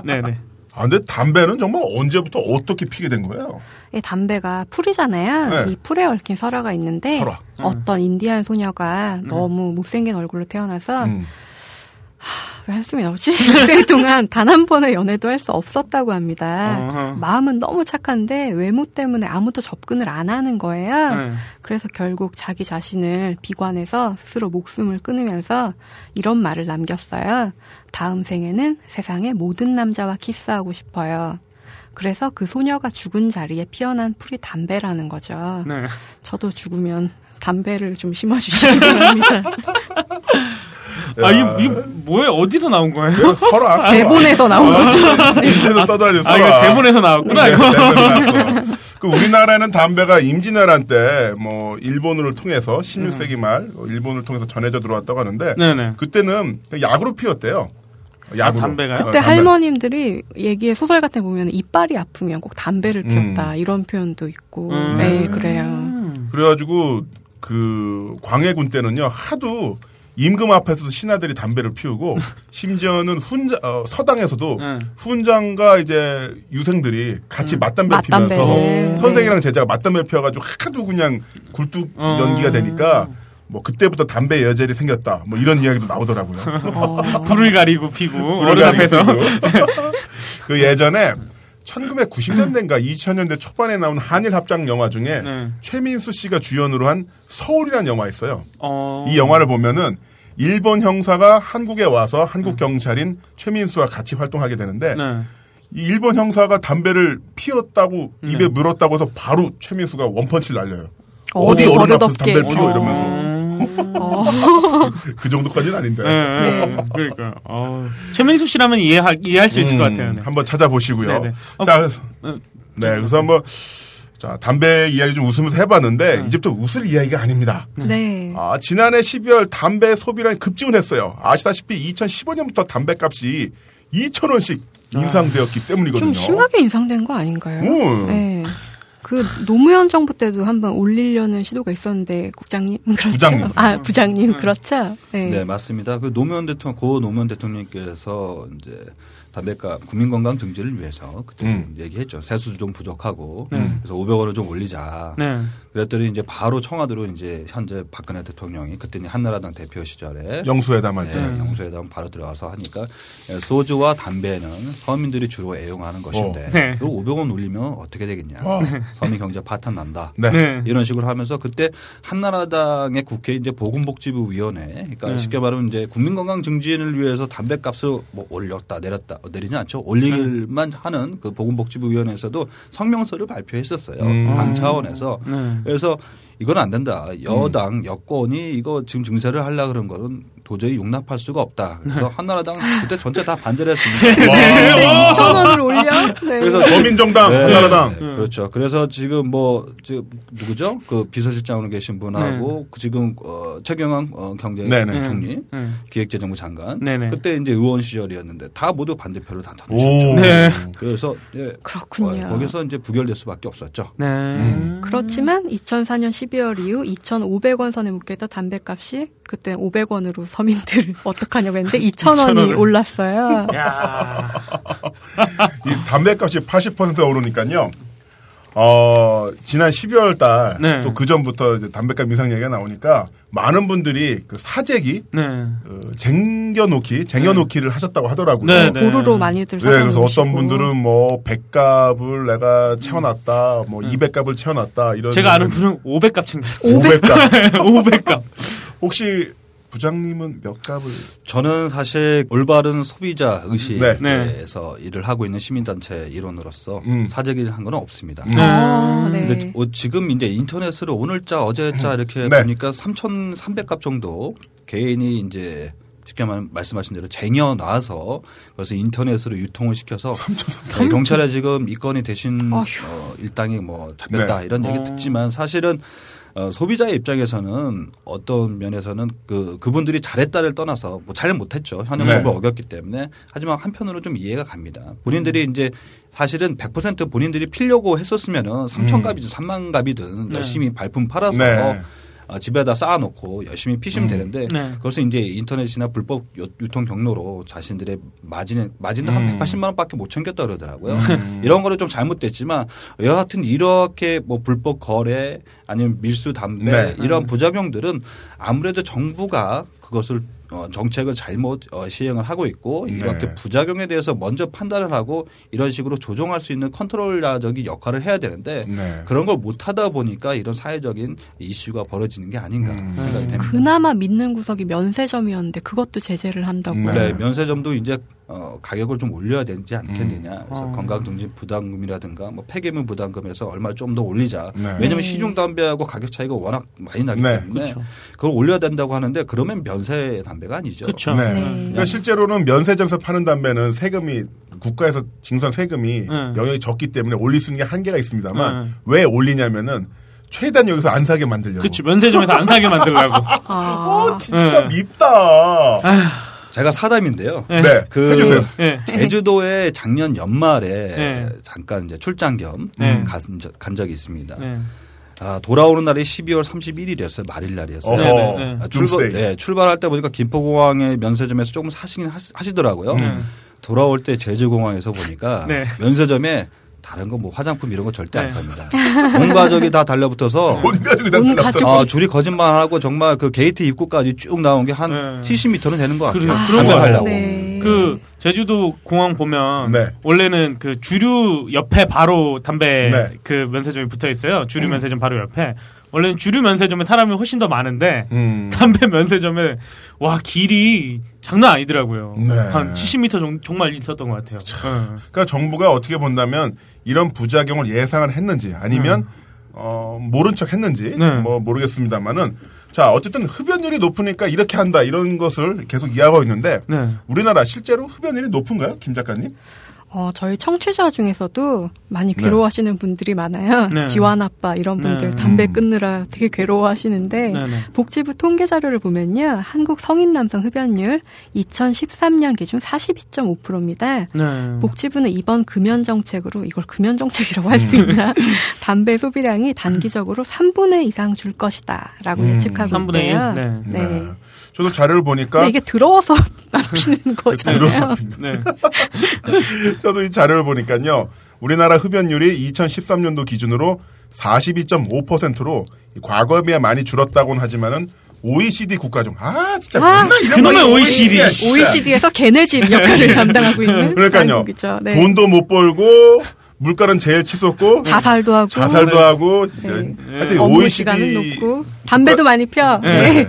네, 네. 아, 근데 담배는 정말 언제부터 어떻게 피게 된 거예요? 이 담배가 풀이잖아요. 네. 이 풀에 얽힌 설화가 있는데 설화. 어떤 인디안 소녀가 너무 못생긴 얼굴로 태어나서 음. 왜 한숨이 나오지? 일생 동안 단 한 번의 연애도 할 수 없었다고 합니다. 어허. 마음은 너무 착한데 외모 때문에 아무도 접근을 안 하는 거예요. 네. 그래서 결국 자기 자신을 비관해서 스스로 목숨을 끊으면서 이런 말을 남겼어요. 다음 생에는 세상의 모든 남자와 키스하고 싶어요. 그래서 그 소녀가 죽은 자리에 피어난 풀이 담배라는 거죠. 네. 저도 죽으면 담배를 좀 심어주시기 바랍니다. 아, 이거, 이거 뭐예요? 어디서 나온 거예요? 이거 설화. 설화. 대본에서 나온 거죠. 인제서 떠다니 아, 설화. 이거 대본에서 나왔구나, 네, 이거. 대본에서 나왔어. 그 우리나라는 담배가 임진왜란 때 뭐 일본을 통해서 16세기 말 일본을 통해서 전해져 들어왔다고 하는데 네네. 그때는 야구로 피웠대요. 야구로. 담배가요? 어, 그때 담배. 할머님들이 얘기에 소설 같은 데 보면 이빨이 아프면 꼭 담배를 피웠다 음. 이런 표현도 있고 음. 네 그래요. 음. 그래가지고 그 광해군 때는요 하도 임금 앞에서도 신하들이 담배를 피우고 심지어는 훈장 어, 서당에서도 네. 훈장과 이제 유생들이 같이 맞담배 맞담배를. 피면서 네. 선생이랑 제자가 맞담배 피워가지고 하도 그냥 굴뚝 어. 연기가 되니까 뭐 그때부터 담배 여젤이 생겼다 뭐 이런 이야기도 나오더라고요. 어. 불을 가리고 피고 어른 앞에서 그 예전에 1990년대인가 2000년대 초반에 나온 한일 합작 영화 중에 네. 최민수 씨가 주연으로 한 서울이라는 영화 있어요. 어. 이 영화를 보면은 일본 형사가 한국에 와서 한국 경찰인 최민수와 같이 활동하게 되는데 네. 이 일본 형사가 담배를 피웠다고 입에 물었다고 해서 바로 최민수가 원펀치를 날려요. 어, 어디 어른 앞에서. 담배를 피워 이러면서 어. 그 정도까지는 아닌데 네, 네. 그러니까 어. 최민수 씨라면 이해할 이해할 수 있을 것 같아요. 네. 음, 한번 찾아보시고요. 네네. 어, 자, 그래서, 음, 네, 그래서 한번 자 담배 이야기 좀 웃으면서 해봤는데 이제부터 웃을 이야기가 아닙니다. 네. 아, 지난해 12월 담배 소비량이 급증을 했어요. 아시다시피 2015년부터 담배 값이 2,000원씩 인상되었기 때문이거든요. 좀 심하게 인상된 거 아닌가요? 음. 네. 그 노무현 정부 때도 한번 올리려는 시도가 있었는데 국장님 그렇죠? 부장님. 아 부장님 그렇죠? 네. 네, 맞습니다. 그 노무현 대통령, 고 노무현 대통령께서 이제 담배값 국민 건강 증진을 위해서 그때 음. 얘기했죠. 세수도 좀 부족하고 네. 그래서 500원을 좀 올리자. 네. 그랬더니 이제 바로 청와대로 이제 현재 박근혜 대통령이 그때 는 한나라당 대표 시절에 영수회담 할 때. 네, 영수회담 바로 들어가서 하니까 소주와 담배는 서민들이 주로 애용하는 것인데 네. 그걸 500원 올리면 어떻게 되겠냐. 서민 경제 파탄 난다. 네. 네. 이런 식으로 하면서 그때 한나라당의 국회 이제 보건복지부 위원회 그러니까 네. 쉽게 말하면 이제 국민건강 증진을 위해서 담배값을 뭐 올렸다 내렸다 어, 내리지 않죠. 올리기만 하는 그 보건복지부 위원회에서도 성명서를 발표했었어요. 음. 당 차원에서. 네. 그래서 이건 안 된다. 여당 여권이 이거 지금 증세를 하려 그런 거는 도저히 용납할 수가 없다 그래서 한나라당 그때 전체 다 반대를 했습니다. 네, 2천 원을 올려. 네. 그래서 더민정당 네, 한나라당 네, 그렇죠. 그래서 지금 뭐 저, 누구죠? 그 비서실장으로 계신 분하고 그 지금 어, 최경환 어, 경제 네네. 총리, 네. 기획재정부 장관. 네네. 그때 이제 의원 시절이었는데 다 모두 반대표를 다 오. 던지셨죠. 네. 그래서 예, 그렇군요. 어, 거기서 이제 부결될 수밖에 없었죠. 네. 음. 그렇지만 2004년 12월 이후 2,500원 선에 묶여있던 담배값이 그때 500원으로 서민들 어떡하냐고 했는데 2,000원이 2,000원. 올랐어요. 야. 이 담배값이 80% 오르니까요. 어, 지난 12월 달, 네. 또그 전부터 이제 담배값 인상 얘기가 나오니까 많은 분들이 그 사재기, 네. 어, 쟁겨놓기, 쟁여놓기를 하셨다고 하더라고요. 네, 네. 네. 보루로 많이들 그래서 사놓으시고 어떤 분들은 뭐 100값을 내가 채워놨다, 뭐 200값을 채워놨다, 이런. 제가 아는 분은 500값 챙겼어요. 500값. 500값. 혹시 부장님은 몇 값을? 저는 사실 올바른 소비자 의식에서 네. 일을 하고 있는 시민단체 일원으로서 음. 사재기를 한 건 없습니다. 음. 어, 네. 근데 어, 지금 이제 인터넷으로 오늘자 어제자 이렇게 네. 보니까 3,300값 정도 개인이 이제 쉽게 말- 말씀하신 대로 쟁여 놔서 그래서 인터넷으로 유통을 시켜서 네, 경찰에 지금 입건이 대신 아휴. 어, 일당이 뭐 잡혔다 네. 이런 얘기 어. 듣지만 사실은 어, 소비자의 입장에서는 어떤 면에서는 그 그분들이 잘했다를 떠나서 뭐 잘 못했죠 현행법을 네. 어겼기 때문에 하지만 한편으로 좀 이해가 갑니다. 본인들이 이제 사실은 100% 본인들이 필려고 했었으면은 3천 값이든 3만 값이든 네. 열심히 발품 팔아서 네. 어, 집에다 쌓아놓고 열심히 피시면 되는데 네. 그것을 이제 인터넷이나 불법 유- 유통 경로로 자신들의 마진을 마진도 한 음. 180만 원밖에 못 챙겼다 그러더라고요. 이런 거는 좀 잘못됐지만 여하튼 이렇게 뭐 불법 거래 아니면 밀수 담배 네. 이런 부작용들은 아무래도 정부가 그것을 어, 정책을 잘못 어, 시행을 하고 있고 이렇게 네. 부작용에 대해서 먼저 판단을 하고 이런 식으로 조정할 수 있는 컨트롤러적인 역할을 해야 되는데 네. 그런 걸 못하다 보니까 이런 사회적인 이슈가 벌어지는 게 아닌가 음. 생각이 됩니다. 그나마 믿는 구석이 면세점이었는데 그것도 제재를 한다고. 네. 네, 면세점도 이제 어, 가격을 좀 올려야 되지 않겠느냐. 그래서 어. 건강증진 부담금이라든가 뭐 폐기물 부담금에서 얼마 좀 더 올리자. 네. 왜냐하면 네. 시중 담배하고 가격 차이가 워낙 많이 나기 네. 때문에 그렇죠. 그걸 올려야 된다고 하는데 그러면 면세 담배가 아니죠. 그렇죠. 네. 네. 그러니까 실제로는 면세점에서 파는 담배는 세금이 국가에서 징수한 세금이 네. 영역이 적기 때문에 올릴 수 있는 게 한계가 있습니다만 네. 왜 올리냐면은 최대한 여기서 안 사게 만들려고. 그렇죠. 면세점에서 안 사게 만들려고. 아, 어, 진짜 네. 밉다. 제가 사담인데요. 네. 네. 그 해주세요. 네. 제주도에 작년 연말에 네. 잠깐 이제 출장 겸 네. 간, 적- 간 적이 있습니다. 네. 아, 돌아오는 날이 12월 31일이었어요. 말일 날이었어요. 어허. 네. 아, 출발. 네, 출발할 때 보니까 김포공항의 면세점에서 조금 사시긴 하시, 더라고요 네. 돌아올 때 제주공항에서 보니까 네. 면세점에 다른 거 뭐 화장품 이런 거 절대 안 네. 삽니다. 온 가족이 다 달려붙어서 온 가족이 다. 가족. 아, 줄이 거짓말하고 정말 그 게이트 입구까지 쭉 나온 게한 네. 70m는 되는 것 같아요. 아, 그런 거 하려고. 네. 그 제주도 공항 보면 네. 원래는 그 주류 옆에 바로 담배 네. 그 면세점이 붙어 있어요. 주류 면세점 바로 옆에. 원래는 주류 면세점에 사람이 훨씬 더 많은데 음. 담배 면세점에 와 길이 장난 아니더라고요. 네. 한 70m 정, 정말 있었던 것 같아요. 네. 그러니까 정부가 어떻게 본다면 이런 부작용을 예상을 했는지 아니면 어, 모른 척 했는지 네. 뭐 모르겠습니다만은 자 어쨌든 흡연율이 높으니까 이렇게 한다 이런 것을 계속 이야기하고 있는데 네. 우리나라 실제로 흡연율이 높은가요, 김 작가님? 어, 저희 청취자 중에서도 많이 괴로워하시는 분들이 많아요. 네. 지환 아빠 이런 분들 네. 담배 음. 끊느라 되게 괴로워하시는데 네, 네. 복지부 통계 자료를 보면요. 한국 성인 남성 흡연율 2013년 기준 42.5%입니다. 네. 복지부는 이번 금연 정책으로 이걸 금연 정책이라고 할 수 있나 담배 소비량이 단기적으로 3분의 이상 줄 것이다라고 음. 예측하고 3분의 일? 있대요. 네. 네. 저도 자료를 보니까 이게 더러워서 남기는 거잖아요. 네. 저도 이 자료를 보니까요. 우리나라 흡연율이 2013년도 기준으로 42.5%로 과거에 비해 많이 줄었다고는 하지만은 OECD 국가 중 아 진짜 아, 그놈의 거 OECD. OECD에서 걔네 집 역할을 담당하고 있는 그러니까요. 네. 돈도 못 벌고 물가는 제일 치솟고 자살도 하고 자살도 하고 네. 하여튼 업무 OECD 시간은 높고 담배도 많이 펴. 네.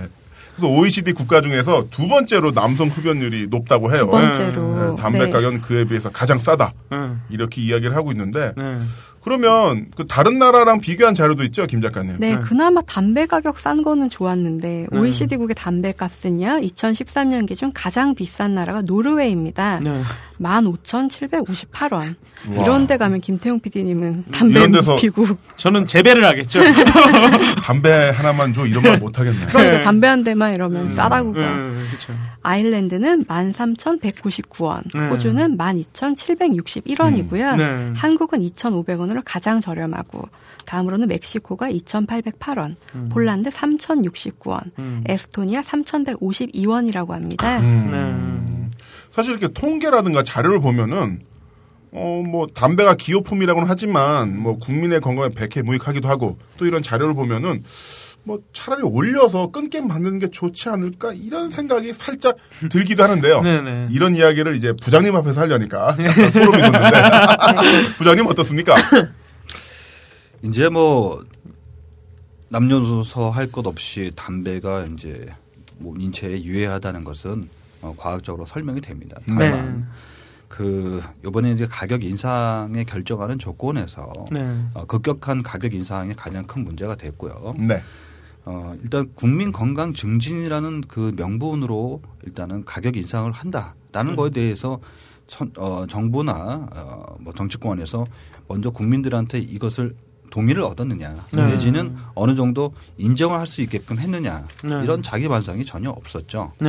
네. 그래서 OECD 국가 중에서 두 번째로 남성 흡연율이 높다고 해요. 두 번째로. 네, 담배 네. 가격은 그에 비해서 가장 싸다. 네. 이렇게 이야기를 하고 있는데 네. 그러면 그 다른 나라랑 비교한 자료도 있죠, 김 작가님. 네, 네. 그나마 담배 가격 싼 거는 좋았는데 네. OECD국의 담배 값은요. 2013년 기준 가장 비싼 나라가 노르웨이입니다. 네. 15,758원. 이런 데 가면 김태용 PD님은 담배 이런 데서- 피고 저는 재배를 하겠죠. 담배 하나만 줘 이런 말 못 하겠네. 그러니까 담배 한 대만 이러면 싸다고 가. 그렇죠. 아일랜드는 13,199원, 네. 호주는 12,761원이고요. 네. 한국은 2,500원으로 가장 저렴하고 다음으로는 멕시코가 2,808원, 폴란드 3,069원, 음. 에스토니아 3,152원이라고 합니다. 네. 사실 이렇게 통계라든가 자료를 보면은 어 뭐 담배가 기호품이라고는 하지만 뭐 국민의 건강에 백해 무익하기도 하고 또 이런 자료를 보면은 뭐 차라리 올려서 끊게 만드는 게 좋지 않을까 이런 생각이 살짝 들기도 하는데요. 네네. 이런 이야기를 이제 부장님 앞에서 하려니까 약간 소름이 돋는데 부장님 어떻습니까? 이제 뭐 남녀노소 할 것 없이 담배가 이제 뭐 인체에 유해하다는 것은 어, 과학적으로 설명이 됩니다. 네. 다만 그 이번에 이제 가격 인상에 결정하는 조건에서 네. 어, 급격한 가격 인상이 가장 큰 문제가 됐고요. 네. 어, 일단 국민 건강 증진이라는 그 명분으로 일단은 가격 인상을 한다라는 음. 거에 대해서 천- 어, 정부나 어, 뭐 정치권에서 먼저 국민들한테 이것을 동의를 얻었느냐 네. 내지는 어느 정도 인정을 할 수 있게끔 했느냐 네. 이런 자기 반성이 전혀 없었죠. 네.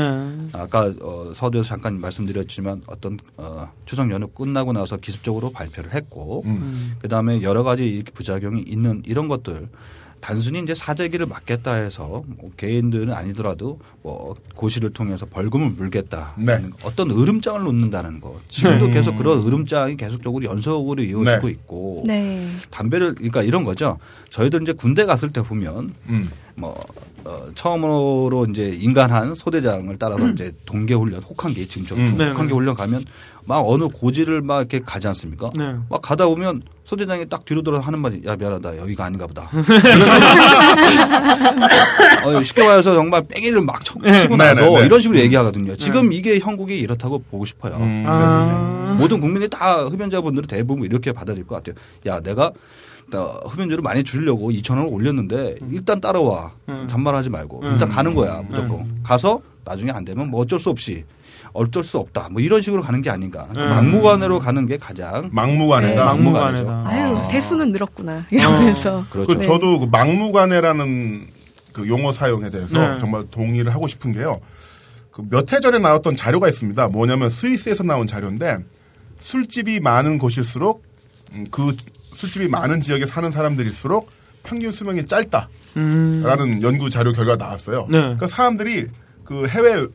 아까 어, 서두에서 잠깐 말씀드렸지만 어떤 어, 추석 연휴 끝나고 나서 기습적으로 발표를 했고 음. 그 다음에 여러 가지 이렇게 부작용이 있는 이런 것들 단순히 이제 사재기를 막겠다 해서 뭐 개인들은 아니더라도 뭐 고시를 통해서 벌금을 물겠다. 네. 어떤 으름장을 놓는다는 거. 지금도 네. 계속 그런 으름장이 계속적으로 연속으로 이어지고 네. 있고 네. 담배를 그러니까 이런 거죠. 저희들 이제 군대 갔을 때 보면 음. 뭐 어, 처음으로 이제 인간한 소대장을 따라서 이제 동계 훈련 혹한기 지금 저 음. 네, 혹한기 네. 훈련 가면 막 어느 고지를 막 이렇게 가지 않습니까? 네. 막 가다 보면 소대장이 딱 뒤로 돌아서 하는 말이 야 미안하다 여기가 아닌가 보다. 어, 쉽게 말해서 정말 빼기를 막 쳐- 치고 네, 나서 네, 네. 이런 식으로 얘기하거든요. 지금 이게 형국이 이렇다고 보고 싶어요. 음. 아. 모든 국민이 다 흡연자분들은 대부분 이렇게 받아들일 것 같아요. 야 내가 어, 흡연료를 많이 줄이려고 2천 원을 올렸는데 일단 따라와 음. 잔말하지 말고 음. 일단 가는 거야 무조건 가서 나중에 안 되면 뭐 어쩔 수 없이 어쩔 수 없다 뭐 이런 식으로 가는 게 아닌가 음. 막무가내로 가는 게 가장 막무가내다. 네. 막무가내죠. 막무가내다. 아유, 아. 세수는 늘었구나. 이러면서. 그렇죠. 그 저도 그 막무가내라는 그 용어 사용에 대해서 네. 정말 동의를 하고 싶은 게요. 그 몇 해 전에 나왔던 자료가 있습니다. 뭐냐면 스위스에서 나온 자료인데 술집이 많은 곳일수록 음, 그 술집이 많은 지역에 사는 사람들일수록 평균 수명이 짧다라는 음. 연구 자료 결과가 나왔어요. 네. 그러니까 사람들이 그 해외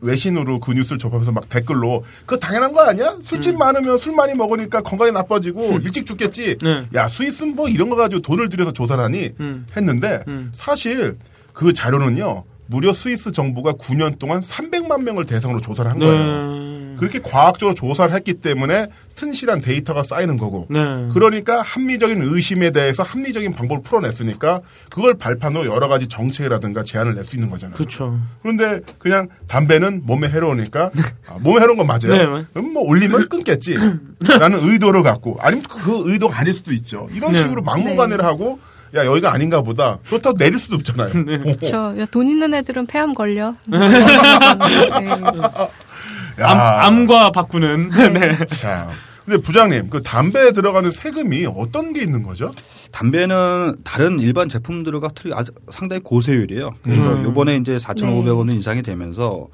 외신으로 그 뉴스를 접하면서 막 댓글로 그거 당연한 거 아니야? 술집 음. 많으면 술 많이 먹으니까 건강이 나빠지고 일찍 죽겠지. 네. 야 스위스는 뭐 이런 거 가지고 돈을 들여서 조사를 하니 음. 했는데 음. 사실 그 자료는요 무려 스위스 정부가 9년 동안 300만 명을 대상으로 조사를 한 거예요. 네. 그렇게 과학적으로 조사를 했기 때문에 튼실한 데이터가 쌓이는 거고 네. 그러니까 합리적인 의심에 대해서 합리적인 방법을 풀어냈으니까 그걸 발판으로 여러 가지 정책이라든가 제안을 낼 수 있는 거잖아요. 그렇죠. 그런데 그냥 담배는 몸에 해로우니까 아, 몸에 해로운 건 맞아요. 네, 네. 그럼 뭐 올리면 끊겠지. 라는 의도를 갖고 아니면 그 의도가 아닐 수도 있죠. 이런 네. 식으로 막무가내를 하고 야 여기가 아닌가 보다. 그렇다고 내릴 수도 없잖아요. 네. 그렇죠. 야, 돈 있는 애들은 폐암 걸려. 네. 야, 암, 암과 바꾸는. 네. 참. 근데 부장님 그 담배에 들어가는 세금이 어떤 게 있는 거죠? 담배는 다른 일반 제품들과 틀리 아주 상당히 고세율이에요. 그래서 음. 요번에 이제 4,500원은 네. 인상이 되면서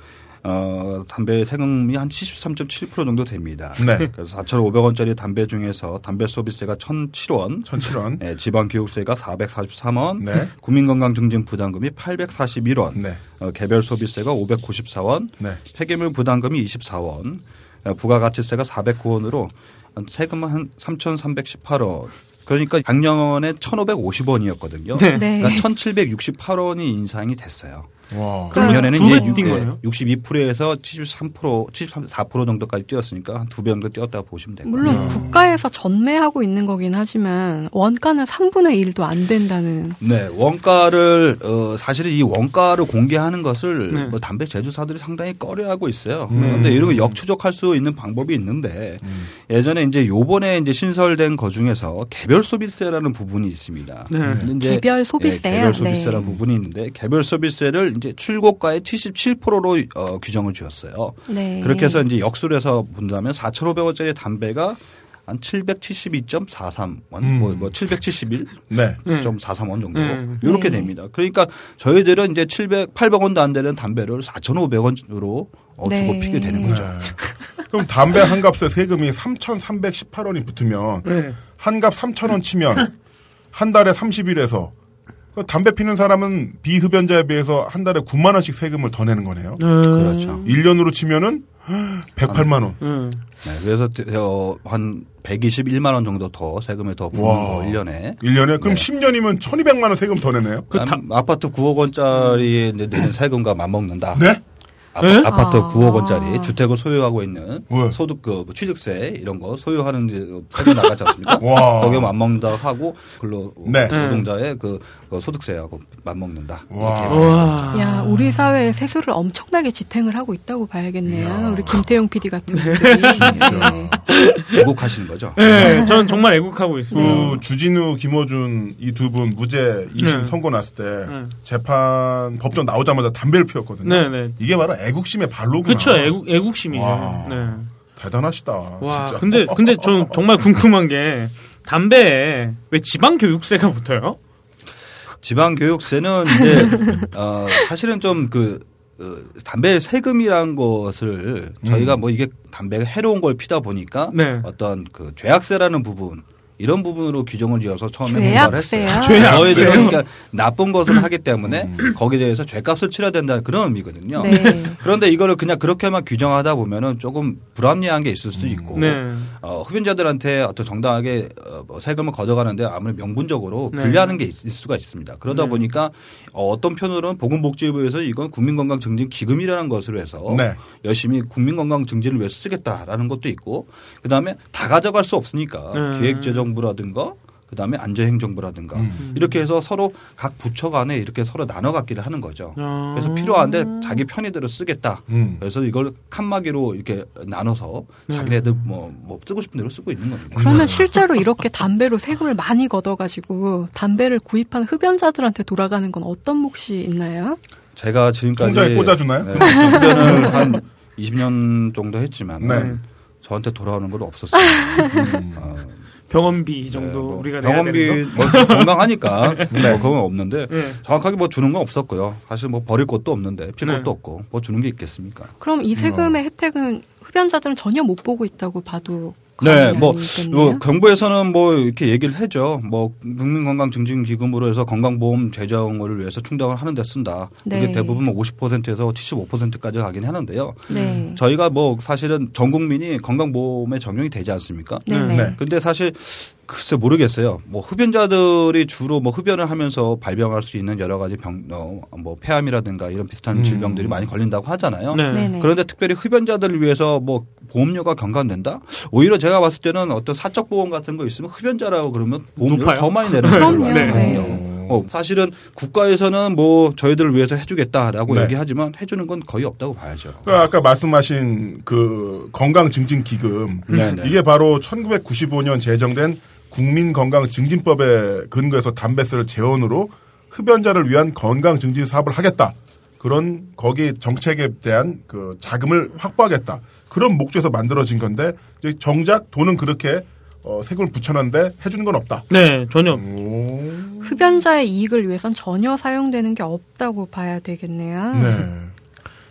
어, 담배 세금이 한 73.7% 정도 됩니다. 네. 그래서 4,500원짜리 담배 중에서 담배 서비스세가 1,007원, 1,007원. 예, 지방 교육세가 443원, 네. 국민건강증진 부담금이 841원, 네. 어, 개별 소비세가 594원, 네. 폐기물 부담금이 24원, 어, 부가가치세가 409 원으로 세금은 한 3,318원. 그러니까 작년에 1,550원이었거든요. 네. 네. 그러니까 1,768원이 인상이 됐어요. 와. 금년에는 이제 뛴 거네요? 62%에서 73%, 74% 정도까지 뛰었으니까 한 두 배 정도 뛰었다고 보시면 됩니다. 물론 국가에서 전매하고 있는 거긴 하지만 원가는 3분의 1도 안 된다는. 네, 원가를 어 사실은 이 원가를 공개하는 것을 네. 뭐 담배 제조사들이 상당히 꺼려하고 있어요. 음. 그런데 이런 거 역추적할 수 있는 방법이 있는데 예전에 이제 요번에 이제 신설된 것 중에서 개별 소비세라는 부분이 있습니다. 네. 이제 개별 소비세요? 예, 개별 소비세라는 네. 부분이 있는데 개별 소비세를 이제 출고가의 77%로 어, 규정을 지었어요. 네. 그렇게 해서 이제 역수로 해서 본다면 4,500원짜리 담배가 한 772.43원, 음. 뭐, 뭐 771, 네. 네. 43원 정도 네. 이렇게 네. 됩니다. 그러니까 저희들은 이제 700, 800원도 안 되는 담배를 4,500원으로 어, 주고 네. 피게 되는 거죠. 네. 그럼 담배 한 값에 세금이 3,318원이 붙으면 네. 한값 3,000원 치면 한 달에 30일에서 그 담배 피는 사람은 비흡연자에 비해서 한 달에 9만 원씩 세금을 더 내는 거네요. 그렇죠. 1년으로 치면은 108만 원. 음. 네, 그래서 어, 한 121만 원 정도 더 세금을 더 부는 와. 거 1년에. 1년에 그럼 네. 10년이면 1,200만 원 세금 더 내네요. 그 다- 아파트 9억 원짜리 내는 세금과 맞먹는다. 네? 아파, 네? 아파트 아. 9억 원짜리 주택을 소유하고 있는 왜? 소득 그 취득세 이런 거 소유하는 세금 나가지 않습니까? 와. 거기에 맞먹는다 하고 근로 네. 노동자의 그, 그 소득세하고 맞먹는다. 와. 야, 우리 사회에 세수를 엄청나게 지탱을 하고 있다고 봐야겠네요. 우리 김태용 PD 같은 분들이. 네. 왜곡하시는 거죠. 네, 저는 정말 애국하고 있습니다. 그 주진우, 김어준 이 두 분 무죄 2심 네. 선고 났을 때 네. 재판 법정 나오자마자 담배를 피웠거든요. 네, 네. 이게 바로 애국심의 발로구나. 그쵸, 애국, 애국심이죠. 와. 네. 대단하시다. 와, 진짜. 근데, 근데 저는 정말 궁금한 게, 담배에 왜 지방 교육세가 붙어요? 지방 교육세는 이제 어, 사실은 좀그 어, 담배 세금이란 것을 저희가 뭐 이게 담배가 해로운 걸 피다 보니까 네. 어떤 그 죄악세라는 부분 이런 부분으로 규정을 지어서 처음에? 공부를 했어요. 죄악세요? 그러니까 나쁜 것을 하기 때문에 거기에 대해서 죄값을 치러야 된다는 그런 의미거든요. 네. 그런데 이거를 그냥 그렇게만 규정하다 보면은 조금 불합리한 게 있을 수도 있고 네. 어, 흡연자들한테 어떤 정당하게 어, 뭐 세금을 걷어가는데 아무래도 명분적으로 네. 불리하는 게 있을 수가 있습니다. 그러다 네. 보니까 어, 어떤 편으로는 보건복지부에서 이건 국민건강증진 기금이라는 것으로 해서 네. 열심히 국민건강 증진을 위해서 쓰겠다라는 것도 있고 그다음에 다 가져갈 수 없으니까 네. 기획재정 부라든가 그다음에 안전행정부라든가 음. 이렇게 해서 서로 각 부처 간에 이렇게 서로 나눠 갖기를 하는 거죠. 아. 그래서 필요한데 자기 편의대로 쓰겠다. 음. 그래서 이걸 칸막이로 이렇게 나눠서 네. 자기네들 뭐, 뭐 쓰고 싶은 대로 쓰고 있는 겁니다. 그러면 실제로 이렇게 담배로 세금을 많이 걷어가지고 담배를 구입한 흡연자들한테 돌아가는 건 어떤 몫이 있나요? 제가 지금까지 통장에 꽂아주나요? 네, 흡연을 한 20년 정도 했지만 네. 저한테 돌아오는 건 없었어요. 어, 병원비 정도 네, 뭐 우리가 내야 병원비 되는 거? 뭐 건강하니까 네. 뭐 그건 없는데 네. 정확하게 뭐 주는 건 없었고요. 사실 뭐 버릴 것도 없는데 필 네. 것도 없고 뭐 주는 게 있겠습니까? 그럼 이 세금의 혜택은 흡연자들은 전혀 못 보고 있다고 봐도 네, 뭐. 뭐 정부에서는 뭐 이렇게 얘기를 해죠. 뭐 국민건강증진기금으로 해서 건강보험 재정을 위해서 충당을 하는데 쓴다. 이게 네. 대부분 뭐 50%에서 75%까지 가긴 하는데요. 네. 저희가 뭐 사실은 전 국민이 건강보험에 적용이 되지 않습니까? 네네. 네. 근데 사실 글쎄 모르겠어요. 뭐 흡연자들이 주로 뭐 흡연을 하면서 발병할 수 있는 여러 가지 병, 어, 뭐 폐암이라든가 이런 비슷한 음. 질병들이 많이 걸린다고 하잖아요. 네. 네네. 그런데 특별히 흡연자들을 위해서 뭐 보험료가 경감된다? 오히려 제가 봤을 때는 어떤 사적 보험 같은 거 있으면 흡연자라고 그러면 보험료를. 더 많이 내는. 걸로 알고 네. 있거든요. 어, 사실은 국가에서는 뭐 저희들을 위해서 해주겠다라고 네. 얘기하지만 해주는 건 거의 없다고 봐야죠. 그 아까 말씀하신 그 건강 증진 기금 네, 네. 이게 바로 1995년 제정된 국민건강증진법에 근거해서 담배세를 재원으로 흡연자를 위한 건강 증진 사업을 하겠다. 그런 거기 정책에 대한 그 자금을 확보하겠다. 그런 목적에서 만들어진 건데 이제 정작 돈은 그렇게 어, 세금을 붙여놨는데 해주는 건 없다. 네, 전혀. 오. 흡연자의 이익을 위해선 전혀 사용되는 게 없다고 봐야 되겠네요. 네.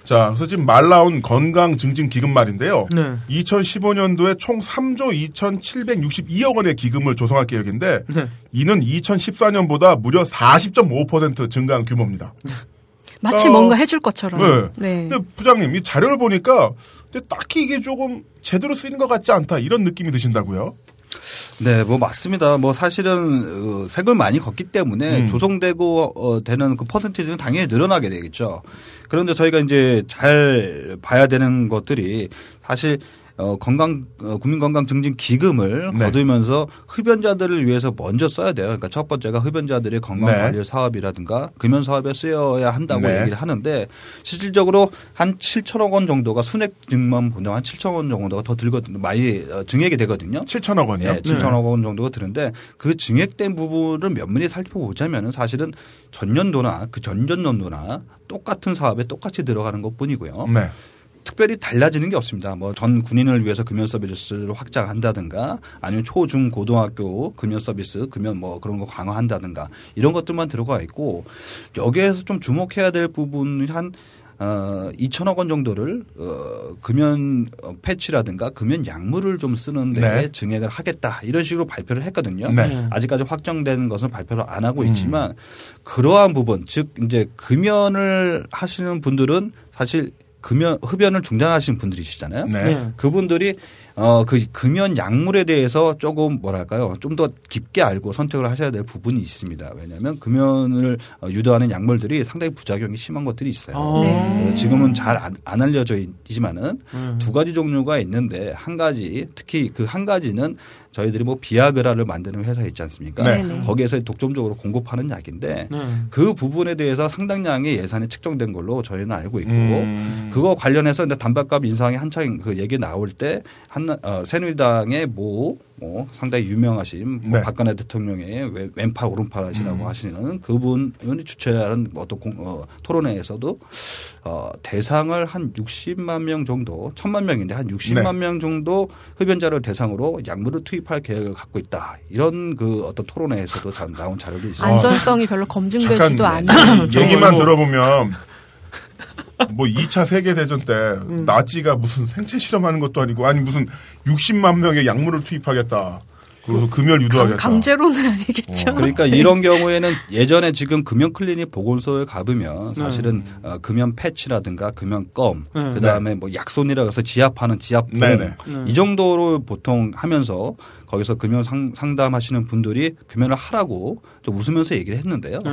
자, 그래서 지금 말 나온 건강 증진 기금 말인데요. 네. 2015년도에 총 3조 2,762억 원의 기금을 조성할 계획인데 네. 이는 2014년보다 무려 40.5% 증가한 규모입니다. 마치 어. 뭔가 해줄 것처럼. 네. 네. 근데 부장님 이 자료를 보니까 근데 딱히 이게 조금 제대로 쓰이는 것 같지 않다 이런 느낌이 드신다고요? 네, 뭐 맞습니다. 뭐 사실은 어, 색을 많이 걷기 때문에 음. 조성되고 어, 되는 그 퍼센티지는 당연히 늘어나게 되겠죠. 그런데 저희가 이제 잘 봐야 되는 것들이 사실 어, 건강 어, 국민건강증진 기금을 네. 거두면서 흡연자들을 위해서 먼저 써야 돼요. 그러니까 첫 번째가 흡연자들의 건강 네. 관리 사업이라든가 금연 사업에 쓰여야 한다고 네. 얘기를 하는데 실질적으로 한 7천억 원 정도가 순액 증만 보면 한 7천억 원 정도가 더 들거든요. 많이 어, 증액이 되거든요. 7천억 원이요. 네, 7천억 원 정도가 드는데 그 증액된 부분을 면밀히 살펴보자면은 사실은 전년도나 그 전전년도나 똑같은 사업에 똑같이 들어가는 것 뿐이고요. 네. 특별히 달라지는 게 없습니다. 뭐 전 군인을 위해서 금연 서비스를 확장한다든가 아니면 초, 중, 고등학교 금연 서비스, 금연 뭐 그런 거 강화한다든가 이런 것들만 들어가 있고 여기에서 좀 주목해야 될 부분이 한 어, 2천억 원 정도를 어, 금연 어, 패치라든가 금연 약물을 좀 쓰는 데 네. 증액을 하겠다 이런 식으로 발표를 했거든요. 네. 아직까지 확정된 것은 발표를 안 하고 음. 있지만 그러한 부분 즉 이제 금연을 하시는 분들은 사실 금연 흡연을 중단하신 분들이시잖아요. 네. 네. 그분들이 어그 금연 약물에 대해서 조금 뭐랄까요 좀 더 깊게 알고 선택을 하셔야 될 부분이 있습니다. 왜냐하면 금연을 어, 유도하는 약물들이 상당히 부작용이 심한 것들이 있어요. 아. 네. 그래서 지금은 잘안 알려져 있지만은 음. 두 가지 종류가 있는데 한 가지 특히 그 한 가지는 저희들이 뭐 비아그라를 만드는 회사 있지 않습니까? 네. 네네. 거기에서 독점적으로 공급하는 약인데 네. 그 부분에 대해서 상당량의 예산이 측정된 걸로 저희는 알고 있고 음. 그거 관련해서 근데 단백값 인상이 한창 그 얘기 나올 때 한 어, 새누리당의 모 뭐 상당히 유명하신 뭐 네. 박근혜 대통령의 왼- 왼팔 오른팔이라고 음. 하시는 그분이 주최하는 뭐 어떤 공, 어, 토론회에서도 어, 대상을 한 60만 명 정도, 1000만 명인데 한 60만 네. 명 정도 흡연자를 대상으로 약물을 투입할 계획을 갖고 있다. 이런 그 어떤 토론회에서도 자- 나온 자료도 있어요. 안전성이 별로 검증되지도 않은 네. 얘기만 뭐- 들어보면 뭐 2차 세계 대전 때 음. 나치가 무슨 생체 실험하는 것도 아니고 아니 무슨 60만 명의 약물을 투입하겠다. 그래서 금연 강, 유도하겠다. 강제로는 아니겠죠. 그러니까 이런 경우에는 예전에 지금 금연 클리닉 보건소에 가보면 사실은 어, 금연 패치라든가 금연 껌, 네. 그 다음에 뭐 약손이라고 해서 지압하는 지압봉 네네. 이 정도로 보통 하면서 거기서 금연 상, 상담하시는 분들이 금연을 하라고 좀 웃으면서 얘기를 했는데요. 네.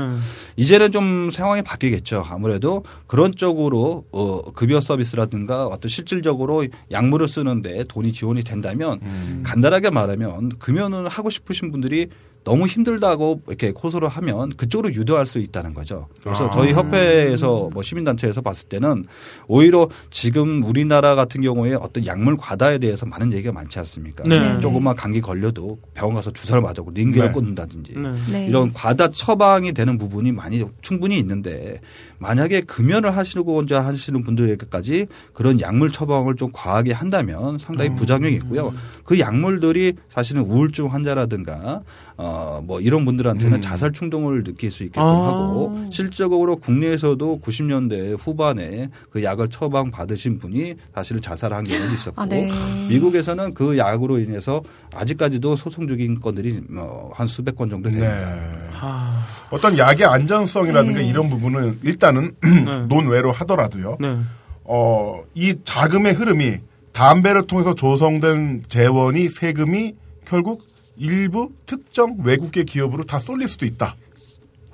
이제는 좀 상황이 바뀌겠죠. 아무래도 그런 쪽으로 어, 급여 서비스라든가 어떤 실질적으로 약물을 쓰는데 돈이 지원이 된다면 음. 간단하게 말하면 금연을 하고 싶으신 분들이 너무 힘들다고 이렇게 호소를 하면 그쪽으로 유도할 수 있다는 거죠. 그래서 아. 저희 협회에서 뭐 시민단체에서 봤을 때는 오히려 지금 우리나라 같은 경우에 어떤 약물 과다에 대해서 많은 얘기가 많지 않습니까? 네. 조금만 감기 걸려도 병원 가서 주사를 맞고 링겔을 네. 꽂는다든지 네. 네. 이런 과다 처방이 되는 부분이 많이 충분히 있는데 만약에 금연을 하시고자 하시는 분들에게까지 그런 약물 처방을 좀 과하게 한다면 상당히 부작용이 있고요. 그 약물들이 사실은 우울증 환자라든가 어뭐 이런 분들한테는 음. 자살 충동을 느낄 수 있게끔 아. 하고 실적으로 국내에서도 90년대 후반에 그 약을 처방 받으신 분이 사실 자살한 경우도 있었고 아, 네. 미국에서는 그 약으로 인해서 아직까지도 소송 중인 건들이 뭐한 수백 건 정도 네. 됩니다. 아, 어떤 약의 안전성이라든가 네. 이런 부분은 일단은 논외로 하더라도요. 네. 어, 이 자금의 흐름이 담배를 통해서 조성된 재원이 세금이 결국 일부 특정 외국계 기업으로 다 쏠릴 수도 있다.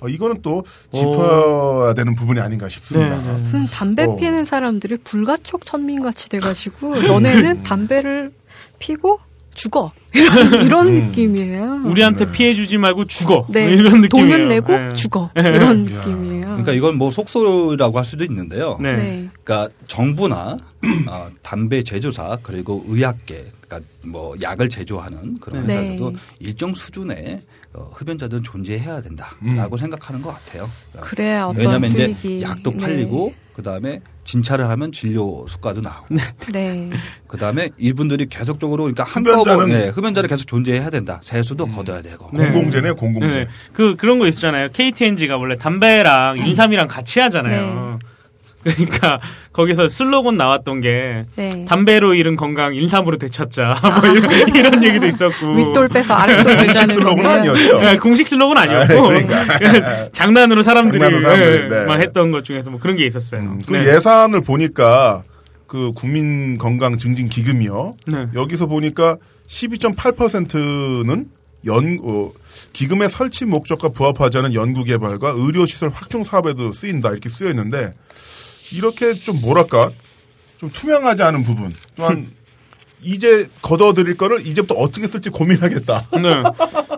어, 이거는 또 짚어야 되는 부분이 아닌가 싶습니다. 네, 네. 무슨 담배 어. 피는 사람들이 불가촉 천민같이 돼가지고 너네는 담배를 피고 죽어 이런, 이런 음. 느낌이에요. 우리한테 피해 주지 말고 죽어. 네, 뭐 이런 느낌이에요. 돈은 내고 네. 죽어 이런 이야. 느낌이에요. 그러니까 이건 뭐 속소라고 할 수도 있는데요. 네. 네. 그러니까 정부나 어, 담배 제조사 그리고 의학계 그러니까 뭐 약을 제조하는 그런 네. 회사들도 네. 일정 수준의 어, 흡연자들은 존재해야 된다라고 음. 생각하는 것 같아요. 그러니까 그래야 어떤 왜냐하면 수익이 이제 약도 네. 팔리고 그 다음에 진찰을 하면 진료 수가도 나오고 네. 그 다음에 이분들이 계속적으로 그러니까 흡연자는- 한꺼번에 네, 흡연자를 계속 존재해야 된다. 세수도 걷어야 되고. 네. 공공재네, 공공재. 네. 그 그런 거 있었잖아요. KTNG가 원래 담배랑 인삼이랑 같이 하잖아요. 그러니까 거기서 슬로건 나왔던 게 네. 담배로 잃은 건강 인삼으로 되찾자 뭐 이런, 이런 얘기도 있었고 윗돌 빼서 아랫돌 들자는 슬로건. 아니었죠. 네, 공식 슬로건 아니었고 아, 그러니까. 장난으로 사람들이 장난으로 사람들이, 예, 네. 막 했던 것 중에서 뭐 그런 게 있었어요. 음, 그 네. 예산을 보니까 그 국민 건강 증진 기금이요. 네. 여기서 보니까 12.8%는 연 어, 기금의 설치 목적과 부합하지 않은 연구 개발과 의료 시설 확충 사업에도 쓰인다 이렇게 쓰여 있는데 이렇게 좀 뭐랄까 좀 투명하지 않은 부분 또한 이제 걷어들일 거를 이제부터 어떻게 쓸지 고민하겠다. 네.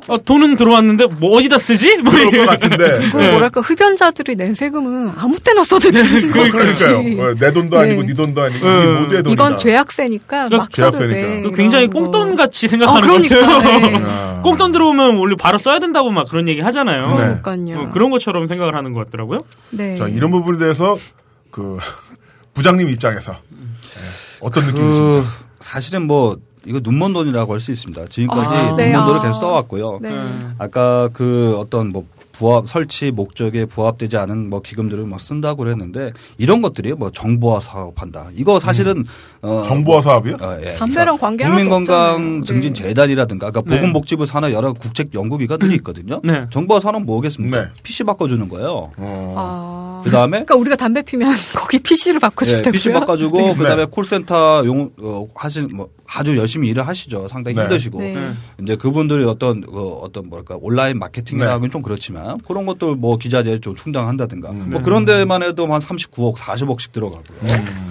아, 돈은 들어왔는데 뭐 어디다 쓰지? 뭐 그럴 것 같은데. 그 뭐랄까 흡연자들이 낸 세금은 아무 때나 써도 되는 그- 거지. 그러니까요. 어, 내 돈도 아니고 네. 네 돈도 아니고 네. 우리 모두의 돈이다. 이건 죄악세니까 막 써도 죄악세니까. 돼. 그 굉장히 이런 거. 꽁돈 같이 어, 생각하는 것 그러니까. 같아요. 네. 아. 꽁돈 들어오면 원래 바로 써야 된다고 막 그런 얘기 하잖아요. 네. 그러니까요. 어, 그런 것처럼 생각을 하는 것 같더라고요. 네. 자 이런 부분에 대해서 그 부장님 입장에서 네. 어떤 느낌이십니까? 그 사실은 뭐 이거 눈먼 돈이라고 할 수 있습니다. 지금까지 아, 눈먼 네. 돈을 아. 계속 써왔고요. 네. 아까 그 어떤 뭐 부합 설치 목적에 부합되지 않은 뭐 기금들을 막 쓴다고 그랬는데 이런 것들이 뭐 정보화 사업한다. 이거 사실은 어, 정보화 사업이요? 어, 예. 담배랑 관계 하나도 국민건강 없잖아요. 증진 네. 재단이라든가 그러니까 네. 보건복지부 산하 여러 국책 연구기관들이 있거든요. 네. 정보화 산업 뭐겠습니까? 네. PC 바꿔주는 거예요. 어. 아. 그 다음에 그러니까 우리가 담배 피면 거기 PC를 예, 바꿔준다고요? PC 바꿔주고 네. 그다음에 콜센터 용 어, 하신 뭐 아주 열심히 일을 하시죠. 상당히 네. 힘드시고 네. 이제 그분들이 어떤 그 어떤 뭐랄까 온라인 마케팅이라고는 좀 그렇지만 그런 것들 뭐 기자재 좀 충당한다든가 뭐 그런 데만 해도 한 39억 40억씩 들어가고요.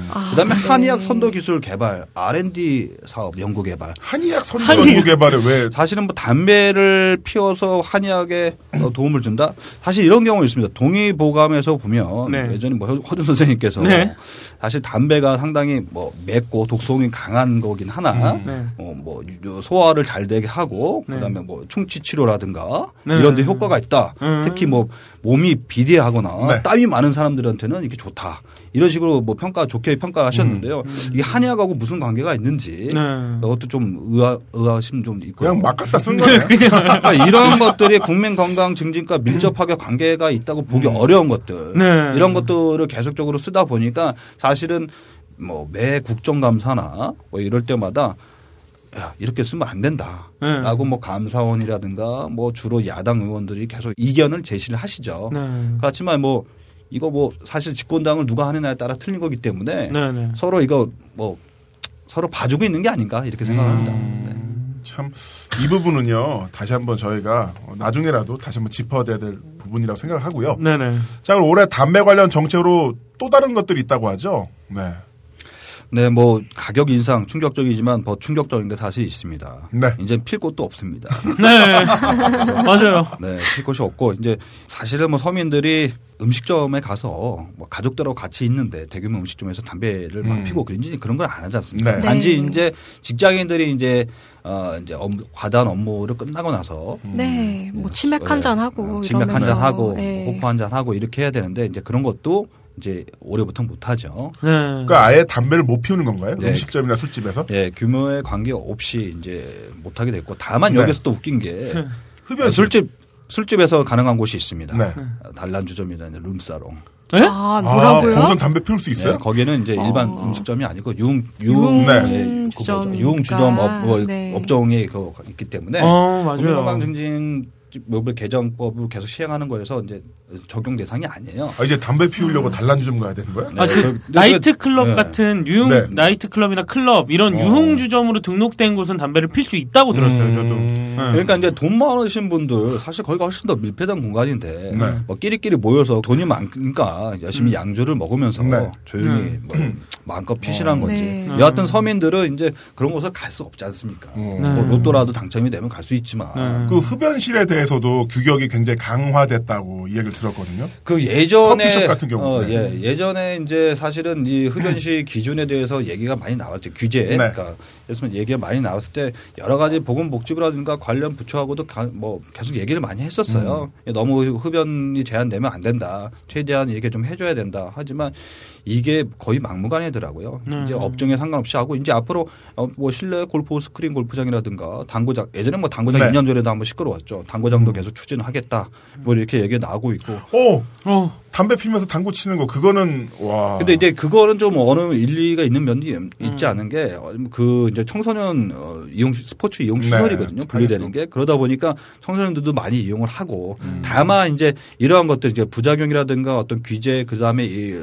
아, 그다음에 네. 한의학 선도 기술 개발 R&D 사업 연구 개발 한의학 선도 한의학. 연구 개발에 왜 사실은 뭐 담배를 피워서 한의학에 어, 도움을 준다. 사실 이런 경우 있습니다. 동의 보감에서 보면 네. 예전에 뭐 허준 선생님께서 네. 사실 담배가 상당히 뭐 맵고 독성이 강한 거긴 하나 네. 어, 뭐 소화를 잘 되게 하고 네. 그다음에 뭐 충치 치료라든가 네. 이런 데 효과가 있다. 음. 특히 뭐 몸이 비대하거나 네. 땀이 많은 사람들한테는 이게 좋다. 이런 식으로 뭐 평가 좋게 평가하셨는데요. 이게 한의학하고 무슨 관계가 있는지 네. 그것도 좀 의아, 의아심 좀 있고 그냥 막 갖다 쓴. 그러니까 이런 것들이 국민 건강 증진과 밀접하게 관계가 있다고 보기 어려운 것들 네. 이런 것들을 계속적으로 쓰다 보니까 사실은 뭐 매 국정감사나 뭐 이럴 때마다 야, 이렇게 쓰면 안 된다라고 네. 뭐 감사원이라든가 뭐 주로 야당 의원들이 계속 이견을 제시를 하시죠. 네. 그렇지만 뭐 이거 뭐 사실 집권당을 누가 하느냐에 따라 틀린 거기 때문에 네. 네. 서로 이거 뭐 서로 봐주고 있는 게 아닌가 이렇게 생각합니다. 음. 네. 참이 부분은요 다시 한번 저희가 어, 나중에라도 다시 한번 짚어야 될 부분이라고 생각을 하고요. 네네. 자 그럼 올해 담배 관련 정책으로 또 다른 것들이 있다고 하죠. 네. 네, 뭐 가격 인상 충격적이지만 더 충격적인 게 사실 있습니다. 네. 이제 필 곳도 없습니다. 네. 맞아요. 네, 필 곳이 없고 이제 사실은 뭐 서민들이 음식점에 가서 뭐 가족들하고 같이 있는데 대규모 음식점에서 담배를 막 음. 피고 그런지 그런 걸안 하지 않습니까? 네. 단지 네. 이제 직장인들이 이제 어 이제 업, 과다한 업무를 끝나고 나서 네, 뭐 치맥 한 잔 하고 치맥 한. 잔 하고 네. 호프 한잔 하고 이렇게 해야 되는데 이제 그런 것도 이제 올해부터 못 하죠. 네. 그러니까 아예 담배를 못 피우는 건가요? 네. 음식점이나 술집에서? 예, 규모에 관계 없이 이제 못 하게 됐고 다만 네. 여기서 또 웃긴 게 흡연실. 술집 술집에서 가능한 곳이 있습니다. 네. 단란주점이라는 룸살롱. 네? 아, 아, 뭐라고요? 거기선 담배 피울 수 있어요? 네, 거기는 이제 일반 어. 음식점이 아니고 융, 융 융, 네. 그거죠. 융 주점 업, 뭐 네. 업종이 그 있기 때문에 어, 맞아요. 국민건강 증진 법 개정법을 계속 시행하는 거에서 이제 적용 대상이 아니에요. 아, 이제 담배 피우려고 단란주 점 가야 되는 거야? 아, 네, 그 그- 나이트 클럽 네. 같은 유흥 네. 나이트 클럽이나 클럽 이런 어. 유흥 주점으로 등록된 곳은 담배를 필 수 있다고 들었어요, 음. 저도. 네. 그러니까 이제 돈 많으신 분들 사실 거기가 훨씬 더 밀폐된 공간인데 네. 뭐 끼리끼리 모여서 돈이 많으니까 열심히 양주를 먹으면서 네. 조용히 뭐 마음껏 피시라는 어. 거지. 네. 여하튼 서민들은 이제 그런 곳을 갈 수 없지 않습니까? 어. 네. 뭐 로또라도 당첨이 되면 갈 수 있지만 네. 그 흡연실에 대해 서도 규격이 굉장히 강화됐다고 이야기를 들었거든요. 그 예전에 같은 경우는. 어, 예, 예전에 이제 사실은 이 흡연실 기준에 대해서 얘기가 많이 나왔죠. 규제. 네. 그러니까 그래서 얘기가 많이 나왔을 때 여러 가지 보건복지부라든가 관련 부처하고도 가- 뭐 계속 얘기를 많이 했었어요. 음. 너무 흡연이 제한되면 안 된다. 최대한 얘기 좀 해줘야 된다. 하지만 이게 거의 막무가내더라고요. 음. 이제 업종에 상관없이 하고 이제 앞으로 어, 뭐 실내 골프 스크린 골프장이라든가 당구장 예전에 뭐 당구장 네. 2년 전에도 한번 시끄러웠죠. 당구장도 계속 추진하겠다. 뭐 이렇게 얘기가 나오고 있고 어, 어, 담배 피면서 당구 치는 거 그거는 와. 근데 이제 그거는 좀 어느 일리가 있는 면이 있지 않은 게 그 이제 청소년 어, 이용 스포츠 이용 네. 시설이거든요. 분리되는 게 그러다 보니까 청소년들도 많이 이용을 하고 다만 이제 이러한 것들 이제 부작용이라든가 어떤 규제 그 다음에 이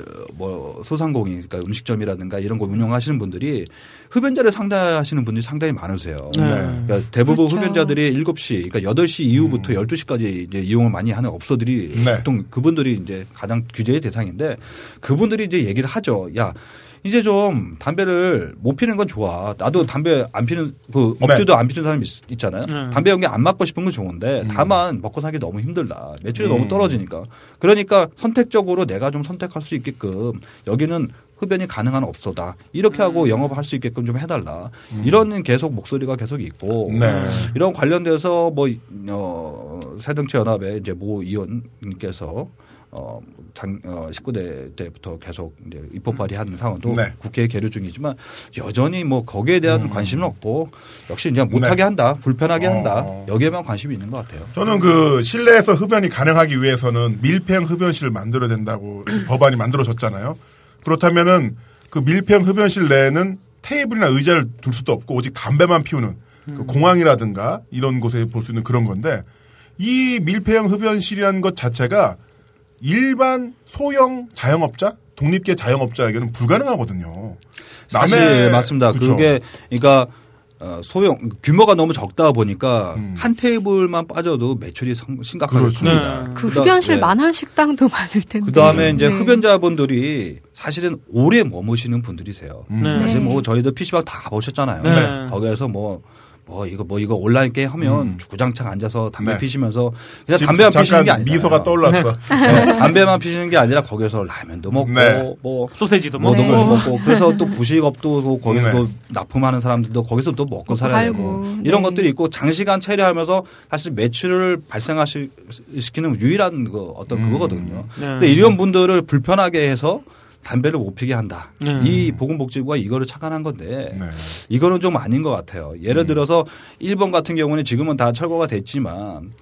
뭐 소상공인 그러니까 음식점이라든가 이런 거 운영하시는 분들이 흡연자를 상대하시는 분들이 상당히 많으세요. 네. 그러니까 대부분 그렇죠. 흡연자들이 7시 그러니까 8시 이후부터 12시까지 이제 이용을 많이 하는 업소들이 네. 보통 그분들이 이제 가장 규제의 대상인데 그분들이 이제 얘기를 하죠. 야 이제 좀 담배를 못 피는 건 좋아. 나도 담배 안 피는 그 네. 업주도 안 피는 사람이 있, 잖아요 네. 담배 연기 안 맞고 싶은 건 음. 좋은데 다만 먹고 살기 너무 힘들다. 매출이 너무 떨어지니까. 그러니까 선택적으로 내가 좀 선택할 수 있게끔 여기는 흡연이 가능한 업소다. 이렇게 음. 하고 영업을 할수 있게끔 좀 해달라. 이런 계속 목소리가 계속 있고 네. 이런 관련돼서 뭐 어, 새정치 연합의 이제 모 의원님께서 어, 장, 어, 19대 때부터 계속 이제 입법 발의하는 상황도 네. 국회에 계류 중이지만 여전히 뭐 거기에 대한 관심은 없고 역시 이제 못하게 음. 네. 한다, 불편하게 한다 어. 여기에만 관심이 있는 것 같아요. 저는 그 실내에서 흡연이 가능하기 위해서는 밀폐형 흡연실을 만들어야 된다고 법안이 만들어졌잖아요. 그렇다면은 그 밀폐형 흡연실 내에는 테이블이나 의자를 둘 수도 없고 오직 담배만 피우는 그 공항이라든가 이런 곳에 볼 수 있는 그런 건데 이 밀폐형 흡연실이라는 것 자체가 일반 소형 자영업자, 독립계 자영업자에게는 불가능하거든요. 사실 남의- 맞습니다. 그쵸. 그게 그러니까 어, 소형 규모가 너무 적다 보니까 음. 한 테이블만 빠져도 매출이 성- 심각하게 그렇죠. 큽니다. 네. 그 그다- 흡연실만한 식당도 많을 텐데. 그 다음에 이제 네. 흡연자분들이 사실은 오래 머무시는 분들이세요. 네. 사실 네. 뭐 저희도 PC방 다 가보셨잖아요. 네. 거기에서 뭐, 뭐 이거 뭐 이거 온라인 게임 하면 주구장창 앉아서 담배 음. 네. 피시면서 그냥 담배만 피시는 게 아니라 미소가 떠올랐어. 담배만 피시는 게 아니라 거기서 라면도 먹고 네. 뭐 소세지도 뭐도 먹고. 먹고 그래서 또 부식업도 또 거기서 네. 또 납품하는 사람들도 거기서 또 먹고, 살아야. 되고 이런 네. 것들이 있고 장시간 체류하면서 사실 매출을 발생시키는 유일한 그 어떤 그거거든요. 네. 근데 이런 분들을 불편하게 해서 담배를 못 피게 한다. 네. 이 보건복지부가 이거를 착안한 건데 네. 이거는 좀 아닌 것 같아요. 음. 예를 들어서 일본 같은 경우는 지금은 다 철거가 됐지만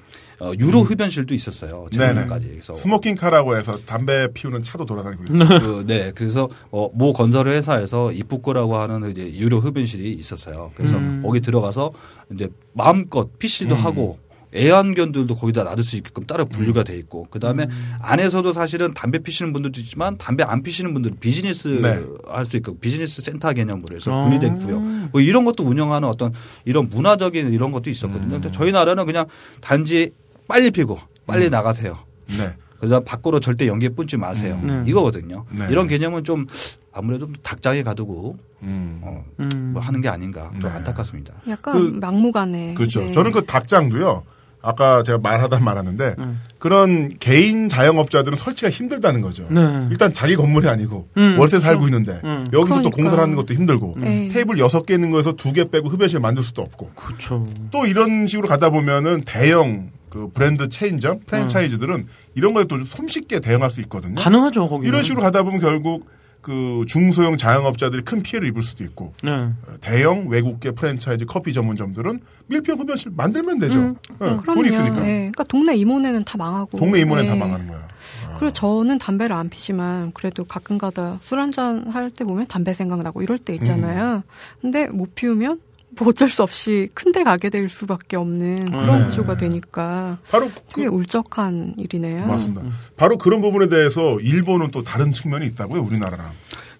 어, 유료 흡연실도 있었어요. 음. 작년까지. 그래서 smoking car라고 해서 담배 피우는 차도 돌아다니고 있죠. 그, 네, 그래서 어, 모 건설 회사에서 이쁘코라고 하는 이제 유료 흡연실이 있었어요. 그래서 음. 거기 들어가서 이제 마음껏 피시기도 음. 하고 애완견들도 거기다 놔둘 수 있게끔 따로 분류가 돼 있고 그 다음에 음. 안에서도 사실은 담배 피시는 분들도 있지만 담배 안 피시는 분들은 비즈니스 네. 할수 있고 비즈니스 센터 개념으로 해서 아. 분리된 구역 뭐 이런 것도 운영하는 어떤 이런 문화적인 이런 것도 있었거든요. 음. 근데 저희 나라는 그냥 단지 빨리 피고 빨리 음. 나가세요. 네. 그다음 밖으로 절대 연기 뿜지 마세요. 음. 이거거든요. 네. 이런 개념은 좀 아무래도 닭장에 가두고 음. 어, 음. 뭐 하는 게 아닌가 좀 네. 안타깝습니다. 약간 그- 막무가내. 그렇죠. 네. 저는 그 닭장도요. 아까 제가 말하다 말았는데 음. 그런 개인 자영업자들은 설치가 힘들다는 거죠. 네. 일단 자기 건물이 아니고 음, 월세 그렇죠. 살고 있는데 음. 여기서 또 그러니까. 공사를 하는 것도 힘들고 네. 테이블 여섯 개 있는 거에서 두 개 빼고 흡연실 만들 수도 없고 그렇죠. 또 이런 식으로 가다 보면은 대형 그 브랜드 체인점 프랜차이즈들은 이런 거에 또 손쉽게 대응할 수 있거든요. 가능하죠 거기. 이런 식으로 가다 보면 결국 그 중소형 자영업자들이 큰 피해를 입을 수도 있고 네. 대형 외국계 프랜차이즈 커피 전문점들은 밀폐형 흡연실 만들면 되죠. 음. 네, 돈 그럼요. 있으니까. 네. 그러니까 동네 이모네는 다 망하고. 동네 이모네 다 네. 망하는 거야. 그리고 저는 담배를 안 피지만 그래도 가끔가다 술 한잔 할 때 보면 담배 생각나고 이럴 때 있잖아요. 음. 근데 못 피우면 뭐 어쩔 수 없이 큰 데 가게 될 수밖에 없는 그런 네. 구조가 되니까 바로 되게 그, 울적한 일이네요. 맞습니다. 바로 그런 부분에 대해서 일본은 또 다른 측면이 있다고요, 우리나라랑.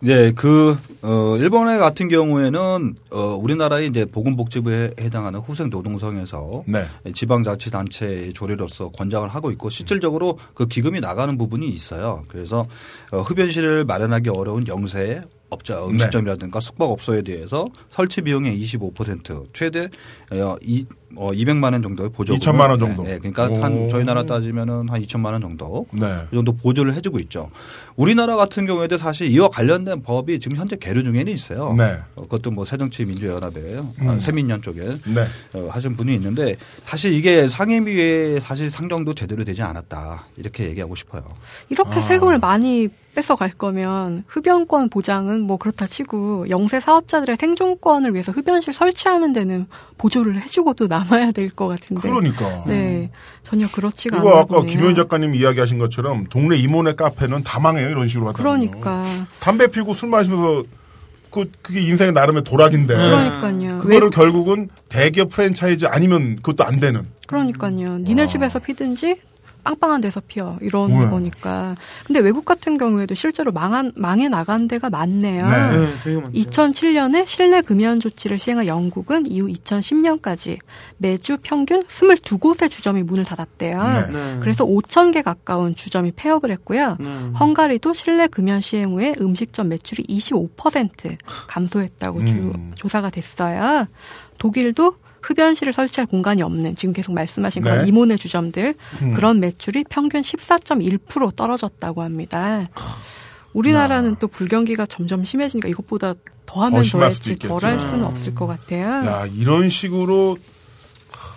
네, 그, 어, 일본의 같은 경우에는, 어, 우리나라의 이제 보건복지부에 해당하는 후생 노동성에서 네. 지방자치단체의 조례로서 권장을 하고 있고 실질적으로 그 기금이 나가는 부분이 있어요. 그래서 어, 흡연실을 마련하기 어려운 영세 업자 음식점이라든가 숙박업소에 대해서 설치 비용의 25% 최대 어, 이, 어, 200만 원 정도의 보조 2천만 원 정도. 네, 네. 그러니까 오. 한 저희 나라 따지면은 한 2천만 원 정도 네. 이 정도 보조를 해주고 있죠. 우리나라 같은 경우에도 사실 이와 관련된 법이 지금 현재 계류 중에는 있어요. 네. 어, 그것도 뭐 새정치민주연합에 음. 아, 세민연 쪽에 네. 어, 하신 분이 있는데 사실 이게 상임위에 사실 상정도 제대로 되지 않았다 이렇게 얘기하고 싶어요. 이렇게 아. 세금을 많이 뺏어 갈 거면 흡연권 보장은 뭐 그렇다 치고 영세 사업자들의 생존권을 위해서 흡연실 설치하는 데는 보조를 해주고도 남아야 될 것 같은데. 그러니까. 네. 전혀 그렇지가 않아요. 이거 아까 김효인 작가님 이야기하신 것처럼 동네 이모네 카페는 다 망해요 이런 식으로 하다 그러니까. 담배 피고 술 마시면서 그 그게 인생의 나름의 도락인데 그러니까요. 그거를 왜- 결국은 대기업 프랜차이즈 아니면 그것도 안 되는 그러니까요. 니네 집에서 피든지 빵빵한 데서 피어 이런 네. 거니까. 근데 외국 같은 경우에도 실제로 망한 망해 나간 데가 많네요. 네. 네, 되게 많죠. 2007년에 실내 금연 조치를 시행한 영국은 이후 2010년까지 매주 평균 22곳의 주점이 문을 닫았대요. 네. 네. 그래서 5천 개 가까운 주점이 폐업을 했고요. 네. 헝가리도 실내 금연 시행 후에 음식점 매출이 25% 감소했다고 주- 음. 조사가 됐어요. 독일도 흡연실을 설치할 공간이 없는 지금 계속 말씀하신 그런 네. 이모네 주점들 음. 그런 매출이 평균 14.1% 떨어졌다고 합니다. 우리나라는 또 불경기가 점점 심해지니까 이것보다 더하면 더했지 있겠죠. 덜할 수는 없을 것 같아요. 야 이런 식으로 하,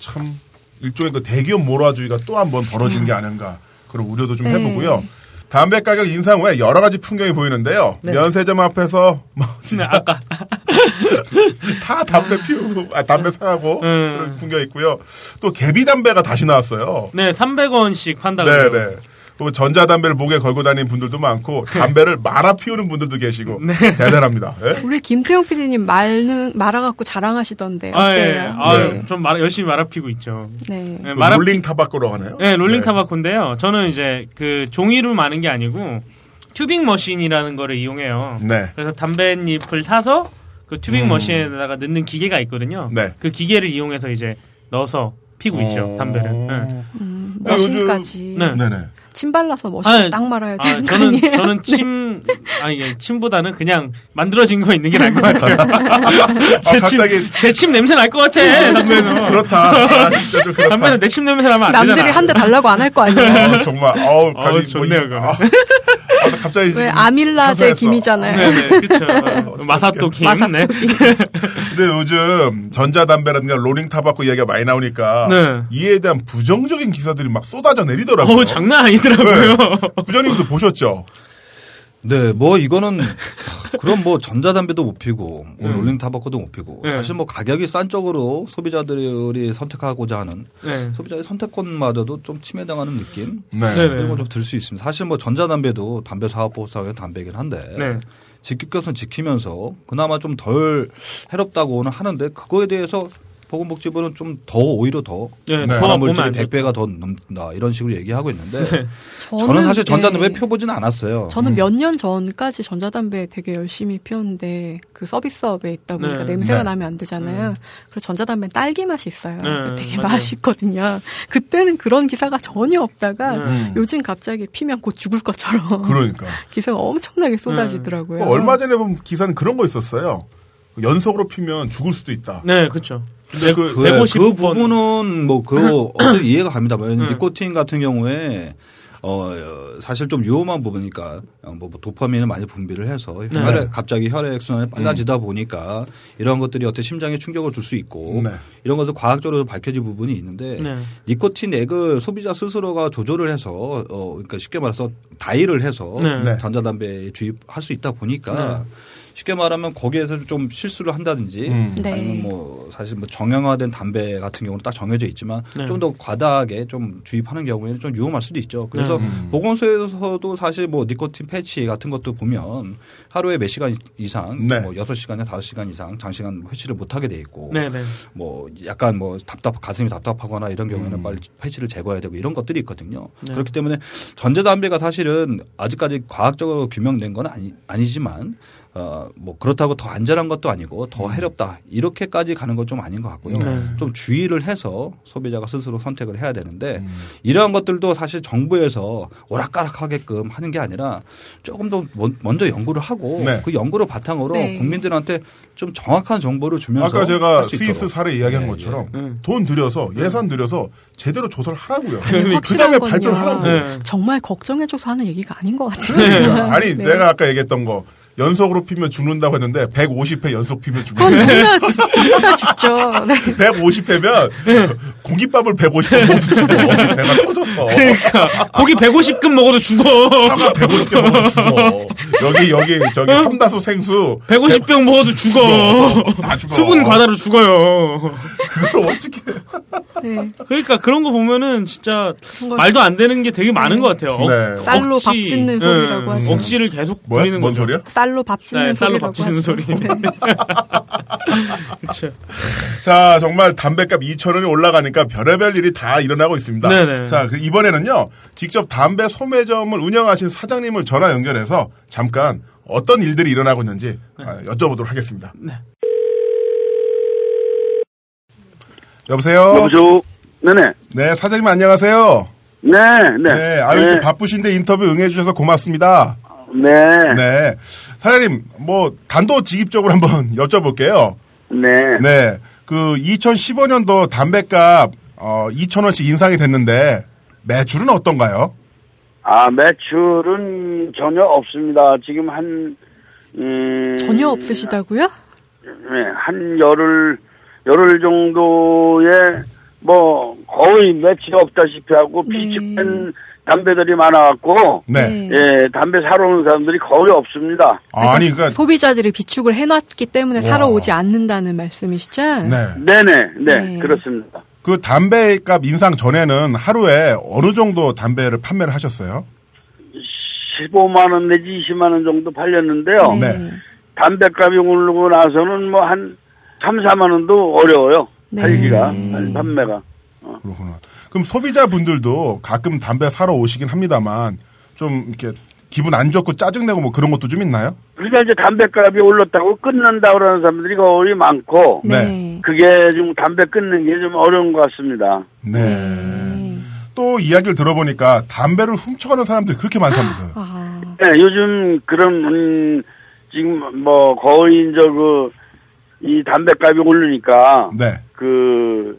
참 일종의 그 대기업 몰아주기가 또 한 번 벌어진 게 아닌가 그런 우려도 좀 네. 해보고요. 담배 가격 인상 후에 여러 가지 풍경이 보이는데요. 면세점 앞에서 뭐 네, 진짜 아까 다 담배 피우고 아 담배 사고 음. 그런 풍경 있고요. 또 개비 담배가 다시 나왔어요. 네 300원씩 판다고. 네. 네. 또 전자담배를 목에 걸고 다니는 분들도 많고 담배를 말아 피우는 분들도 계시고 네. 대단합니다. 예? 우리 김태용 PD님 말는 말아갖고 자랑하시던데 아, 예. 어때요? 아, 네. 좀 말, 열심히 말아 피고 있죠. 네. 네, 그 말아- rolling tobacco라고 하나요? 네, rolling 네. tobacco인데요. 저는 이제 그 종이로 마는 게 아니고 tubing machine이라는 거를 이용해요. 네. 그래서 담배잎을 사서 그 tubing 음. machine에다가 넣는 기계가 있거든요. 네. 그 기계를 이용해서 이제 넣어서 피고 있죠, 어. 담배를. 네. 음, 아, 요즘- machine까지 네. 네네. 침 발라서 아니, 딱 말아야 아, 되는 거 저는 아니에요? 저는 침 아니 예, 침보다는 그냥 만들어진 거 있는 게 나을 것 같아요. 아, 갑자기 제침 냄새 날 것 같아 담배에서. 그렇다. 아, 진짜 좀 그렇다. 담배는 내 침 냄새 나면 안 남들이 되잖아. 한대 달라고 안 할 거 아니에요? 아, 정말 어우 가지 좋네요, 뭐. 아, 아, 나 갑자기 왜 아밀라제. 김이잖아요. 네네 그렇죠. 마사토 김. 마사토 네. 근데 요즘 전자담배라든가 롤링 타바코 이야기가 많이 나오니까 네. 이에 대한 부정적인 기사들이 막 쏟아져 내리더라고요. 어우 장난 아니더라고요. 부장님도 보셨죠? 네, 뭐 이거는 그럼 뭐 전자담배도 못 피고 뭐 음. 롤링 타바코도 못 피고 네. 사실 뭐 가격이 싼 쪽으로 소비자들이 선택하고자 하는 네. 소비자의 선택권마저도 좀 침해당하는 느낌 네. 네. 이런 건좀들 수 있습니다. 사실 뭐 전자담배도 담배 사업법상의 담배긴 한데 네. 지킬 것은 지키면서 그나마 좀 덜 해롭다고는 하는데 그거에 대해서 보건복지부는 좀 더 오히려 더 네, 네. 안 돼요. 100배가 더 넘는다 이런 식으로 얘기하고 있는데 네. 저는, 사실 전자담배 예. 펴보지는 않았어요. 저는 몇년 전까지 전자담배 되게 열심히 피웠는데 그 서비스업에 있다 보니까 네. 냄새가 네. 나면 안 되잖아요. 그래서 전자담배는 딸기 맛이 있어요. 네, 되게 맞아요. 맛있거든요. 그때는 그런 기사가 전혀 없다가 네. 음. 요즘 갑자기 피면 곧 죽을 것처럼 그러니까. 기사가 엄청나게 쏟아지더라고요. 얼마 전에 본 기사는 그런 거 있었어요. 연속으로 피면 죽을 수도 있다. 네, 그렇죠. 근데 그, 그, 150그 번. 부분은 뭐그 어떤 이해가 갑니다. 뭐 네. 니코틴 같은 경우에 어 사실 좀 위험한 부분이니까 어, 뭐 도파민을 많이 분비를 해서 네. 혈액 갑자기 혈액 순환이 빨라지다 보니까 이런 것들이 어떤 심장에 충격을 줄 수 있고 네. 이런 것도 과학적으로 밝혀진 부분이 있는데 네. 니코틴 액을 소비자 스스로가 조절을 해서 어 그러니까 쉽게 말해서 다이를 해서 네. 네. 전자담배에 주입할 수 있다 보니까 네. 쉽게 말하면 거기에서 좀 실수를 한다든지 음. 네. 아니면 뭐 사실 뭐 정형화된 담배 같은 경우는 딱 정해져 있지만 네. 좀더 과다하게 좀 주입하는 경우에는 좀 위험할 수도 있죠. 그래서 네. 음. 보건소에서도 사실 뭐 니코틴 패치 같은 것도 보면 하루에 몇 시간 이상 네. 뭐 6시간이나 5시간 이상 장시간 회치를 못 하게 돼 있고 네, 네. 뭐 약간 뭐 답답 가슴이 답답하거나 이런 경우에는 음. 빨리 폐치를 제거해야 되고 이런 것들이 있거든요. 네. 그렇기 때문에 전자담배가 사실은 아직까지 과학적으로 규명된 건 아니, 아니지만 어, 뭐 그렇다고 더 안전한 것도 아니고 더 해롭다 이렇게까지 가는 건 좀 아닌 것 같고요. 음. 네. 좀 주의를 해서 소비자가 스스로 선택을 해야 되는데 음. 이러한 것들도 사실 정부에서 오락가락하게끔 하는 게 아니라 조금 더 먼- 먼저 연구를 하고 네. 그 연구를 바탕으로 네. 국민들한테 좀 정확한 정보를 주면서 아까 제가 스위스. 사례 이야기한 예, 것처럼 예. 음. 돈 들여서 예산 들여서 제대로 조사를 하라고요. 네, 그 다음에 발표를. 하라고. 네. 정말 걱정해줘서 하는 얘기가 아닌 것 같아요. 그러니까. 아니 네. 내가 아까 얘기했던 거 연속으로 피면 죽는다고 했는데 150회 연속 피면 죽는다. 누구나, 누구나 죽죠. 네. 150회면 공깃밥을 150회 먹어도 죽어. 배가 터졌어. 그러니까 고기 150근 먹어도 죽어. 사과 150개 먹어도 죽어. 여기 여기 저기 삼다수 생수 150병 먹어도 죽어. 다 죽어. 수분 과다로 죽어요. 그걸 어떻게 네. 그러니까 그런 거 보면은 진짜 말도 안 되는 게 되게 많은 것 같아요. 억- 네. 쌀로 밥 짓는 소리라고 하죠. 억지를 계속 뭐야? 부리는 뭔 거죠. 소리야? 쌀로 밥 짓는 네, 쌀로 소리라고 밥 짓는 하죠. 소리. 네. 그렇죠. 자, 정말 담배값 2,000원이 올라가니까 별의별 일이 다 일어나고 있습니다. 네네. 자, 그 이번에는요, 직접 담배 소매점을 운영하신 사장님을 전화 연결해서 잠깐 어떤 일들이 일어나고 있는지 아, 여쭤보도록 하겠습니다. 네. 여보세요? 여보세요? 네네. 네, 사장님 안녕하세요. 네, 네. 네, 아유, 이렇게 바쁘신데 인터뷰 응해주셔서 고맙습니다. 네. 네. 사장님, 뭐, 단도직입적으로 한번 여쭤볼게요. 네. 네. 그 2015년도 담배값 어 2,000원씩 인상이 됐는데 매출은 어떤가요? 아, 매출은 전혀 없습니다. 지금 한, 음. 전혀 없으시다고요? 네, 한 열흘, 열흘 정도에 뭐 거의 매출이 없다시피 하고 네. 비축된 담배들이 많아갖고, 네. 예, 담배 사러 오는 사람들이 거의 없습니다. 아니 그러니까 소비자들이 비축을 해놨기 때문에 사러 오지 않는다는 말씀이시죠? 네. 네네, 네, 네. 그렇습니다. 그 담배값 인상 전에는 하루에 어느 정도 담배를 판매를 하셨어요? 15만 원 내지 20만 원 정도 팔렸는데요. 네. 담배값이 오르고 나서는 뭐 한 3, 4만 원도 어려워요. 네. 팔기가, 판매가. 그렇구나. 그럼 소비자분들도 가끔 담배 사러 오시긴 합니다만 좀 이렇게 기분 안 좋고 짜증내고 뭐 그런 것도 좀 있나요? 그러니까 이제 담배값이 올랐다고 끊는다 그러는 사람들이 거의 많고, 네. 그게 좀 담배 끊는 게 좀 어려운 것 같습니다. 네. 네. 또 이야기를 들어보니까 담배를 훔쳐가는 사람들이 그렇게 많다면서요. 아, 네, 요즘 그런, 음, 지금 뭐 거의 이제 그, 이 담배값이 오르니까, 네. 그,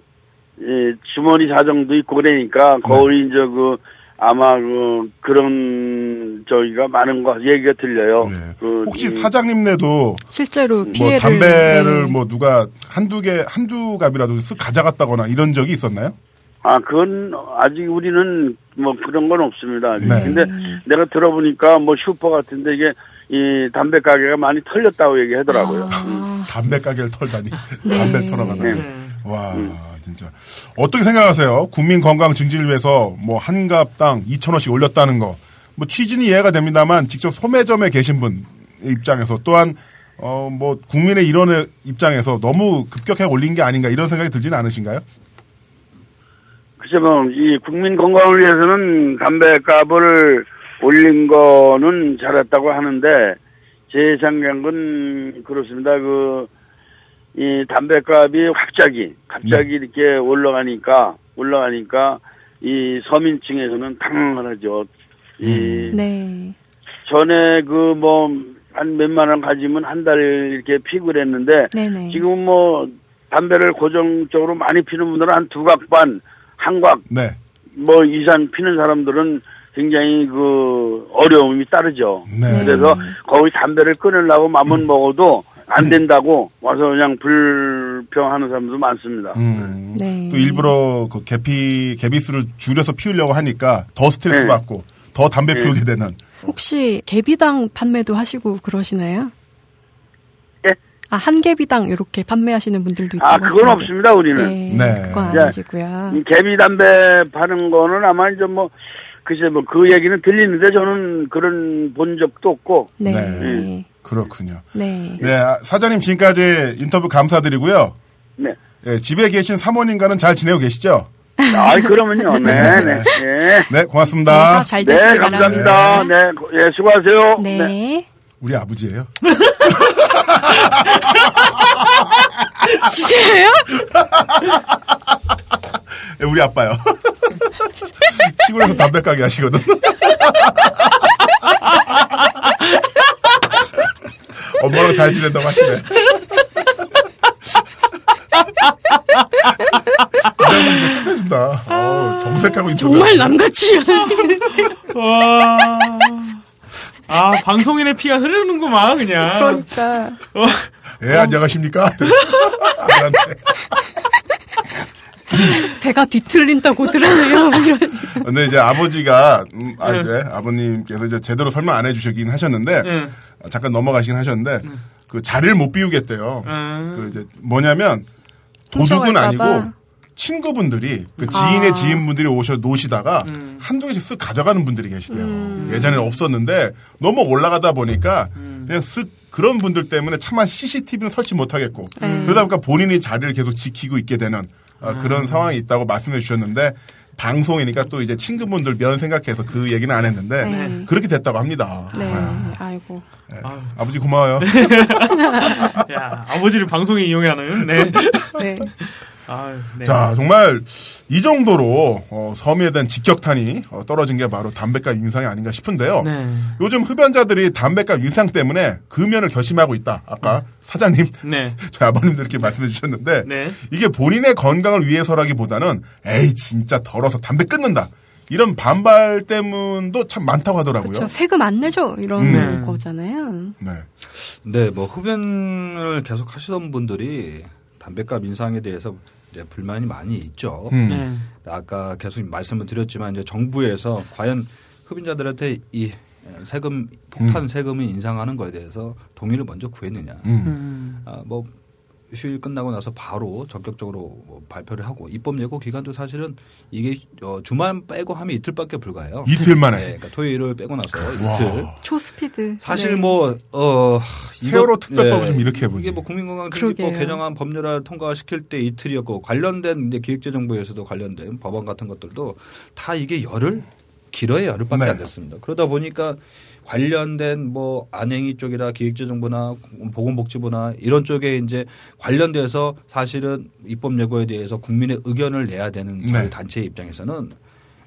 이 주머니 사정도 있고 그러니까 거의 이제 그, 아마 그, 그런, 저기가 많은 거, 얘기가 들려요. 네. 그, 혹시 음, 사장님네도 실제로 뭐 피해를 담배를 네. 뭐 누가 한두 개 한두 갑이라도 쓱 가져갔다거나 이런 적이 있었나요? 아, 그건 아직 우리는 뭐 그런 건 없습니다. 네. 근데 내가 들어보니까 뭐 슈퍼 같은데 이게 이 담배 가게가 많이 털렸다고 얘기하더라고요. 아, 담배 가게를 털다니 네. 담배 털어가다니 네. 와 진짜 어떻게 생각하세요? 국민 건강 증진을 위해서 뭐 한갑당 2천 원씩 올렸다는 거 뭐 취지는 이해가 됩니다만 직접 소매점에 계신 분 입장에서 또한 어 뭐 국민의 일원의 입장에서 너무 급격하게 올린 게 아닌가 이런 생각이 들지는 않으신가요? 글쎄 뭐, 이 국민 건강을 위해서는 담배 값을 올린 거는 잘했다고 하는데, 제 생각은 그렇습니다. 그, 이 담배값이 갑자기, 갑자기 이렇게 올라가니까, 올라가니까, 이 서민층에서는 당황을 하죠. 이, 네. 전에 그 뭐, 한 몇만 원 가지면 한 달 이렇게 피고 그랬는데, 네네. 지금 뭐, 담배를 고정적으로 많이 피는 분들은 한 두 각 반, 한 각, 네. 뭐 이상 피는 사람들은 굉장히 그 어려움이 따르죠. 네. 그래서 거의 담배를 끊으려고 마음은 먹어도 안 된다고 와서 그냥 불평하는 사람도 많습니다. 음, 네. 또 일부러 그 개피 개비수를 줄여서 피우려고 하니까 더 스트레스 네. 받고 더 담배 네. 피우게 되는 혹시 개비당 판매도 하시고 그러시나요? 예? 아, 한 개비당 이렇게 판매하시는 분들도 있다고 아, 그건 하시는데. 없습니다, 우리는. 네, 네. 그건 네. 아니시고요. 이 개비 담배 파는 거는 아마 이제 뭐, 글쎄 뭐 그 얘기는 들리는데 저는 그런 본 적도 없고, 네. 네. 네. 그렇군요. 네. 네, 아, 사장님 지금까지 인터뷰 감사드리고요. 네. 예, 집에 계신 사모님과는 잘 지내고 계시죠? 아, 그러면요. 네, 네. 네. 네, 네, 고맙습니다. 사업 잘 네, 되시길 감사합니다. 바랍니다. 네, 고- 예, 수고하세요. 네. 우리 아버지예요. 진짜예요? 예, 우리 아빠요. 시골에서 담배 가게 하시거든. 엄마랑 잘 지낸다고 하시네. 끝내준다. 어, 정색하고 정말 남같이 와. 아, 방송인의 피가 흐르는구만 그냥. 그러니까. 예, 안녕하십니까? 아들한테. 배가 뒤틀린다고 들으네요. 뭐 이런. 근데 이제 아버지가, 음, 아, 이제 아버님께서 이제 제대로 설명 안 해주시긴 하셨는데, 응. 잠깐 넘어가시긴 하셨는데, 그 자리를 못 비우겠대요. 음. 그 이제 뭐냐면, 도둑은. 아니고, 친구분들이, 그 지인의 아. 지인분들이 오셔 놓으시다가, 음. 한두 개씩 쓱 가져가는 분들이 계시대요. 예전에는 없었는데, 너무 올라가다 보니까, 음. 그냥 쓱 그런 분들 때문에 차마 CCTV는 설치 못 하겠고, 음. 그러다 보니까 본인이 자리를 계속 지키고 있게 되는 어, 그런 상황이 있다고 말씀해 주셨는데, 방송이니까 또 이제 친구분들 면 생각해서 그 얘기는 안 했는데, 네. 그렇게 됐다고 합니다. 네. 아, 아이고. 아유, 아버지 고마워요. 야 아버지를 방송에 이용하는. 네. 네. 네. 자, 정말 이 정도로 어, 섬유에 대한 직격탄이 어, 떨어진 게 바로 담배값 인상이 아닌가 싶은데요. 네. 요즘 흡연자들이 담배값 인상 때문에 금연을 결심하고 있다. 아까 사장님, 네. 저희 아버님도 이렇게 말씀해 주셨는데 네. 이게 본인의 건강을 위해서라기보다는 에이 진짜 더러서 담배 끊는다. 이런 반발 때문도 참 많다고 하더라고요. 그렇죠. 세금 안 내죠. 이런 음. 거잖아요. 네. 네, 뭐 흡연을 계속 하시던 분들이 담배값 인상에 대해서 이제 불만이 많이 있죠. 음. 네. 아까 계속 말씀을 드렸지만 이제 정부에서 과연 흡연자들한테 이 세금 폭탄 세금을 인상하는 거에 대해서 동의를 먼저 구했느냐. 음. 음. 아, 뭐 휴일 끝나고 나서 바로 전격적으로 뭐 발표를 하고 입법 예고 기간도 사실은 이게 어, 주말 빼고 하면 이틀밖에 불가해요. 이틀 만에. 네, 그러니까 토요일을 빼고 나서 와. 이틀. 초스피드. 사실 네. 뭐, 어, 세월호 특별법을 좀 이렇게 해보지. 이게 뭐 그러게요. 개정안 법률을 통과시킬 때 이틀이었고 관련된 이제 기획재정부에서도 관련된 법안 같은 것들도 다 이게 열흘? 길어야 열흘밖에 네. 안 됐습니다. 그러다 보니까 관련된 뭐 안행위 쪽이나 기획재정부나 보건복지부나 이런 쪽에 이제 관련돼서 사실은 입법 예고에 대해서 국민의 의견을 내야 되는 네. 단체 입장에서는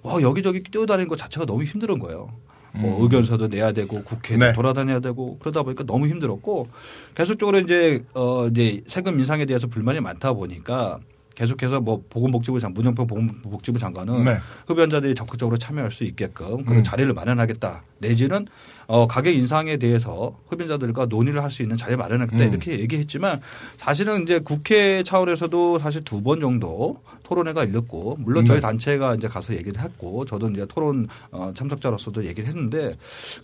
와 여기저기 뛰어다니는 것 자체가 너무 힘든 거예요. 뭐 음. 의견서도 내야 되고 국회도 네. 돌아다녀야 되고 그러다 보니까 너무 힘들었고 계속적으로 이제 어 이제 세금 인상에 대해서 불만이 많다 보니까 계속해서 뭐 보건복지부 장 문영표 보건복지부 장관은 네. 흡연자들이 적극적으로 참여할 수 있게끔 그런 음. 자리를 마련하겠다 내지는 어 가격 인상에 대해서 흡연자들과 논의를 할 수 있는 자리를 마련하겠다 음. 이렇게 얘기했지만 사실은 이제 국회 차원에서도 사실 두 번 정도 토론회가 열렸고 물론 저희 네. 단체가 이제 가서 얘기를 했고 저도 이제 토론 어, 참석자로서도 얘기를 했는데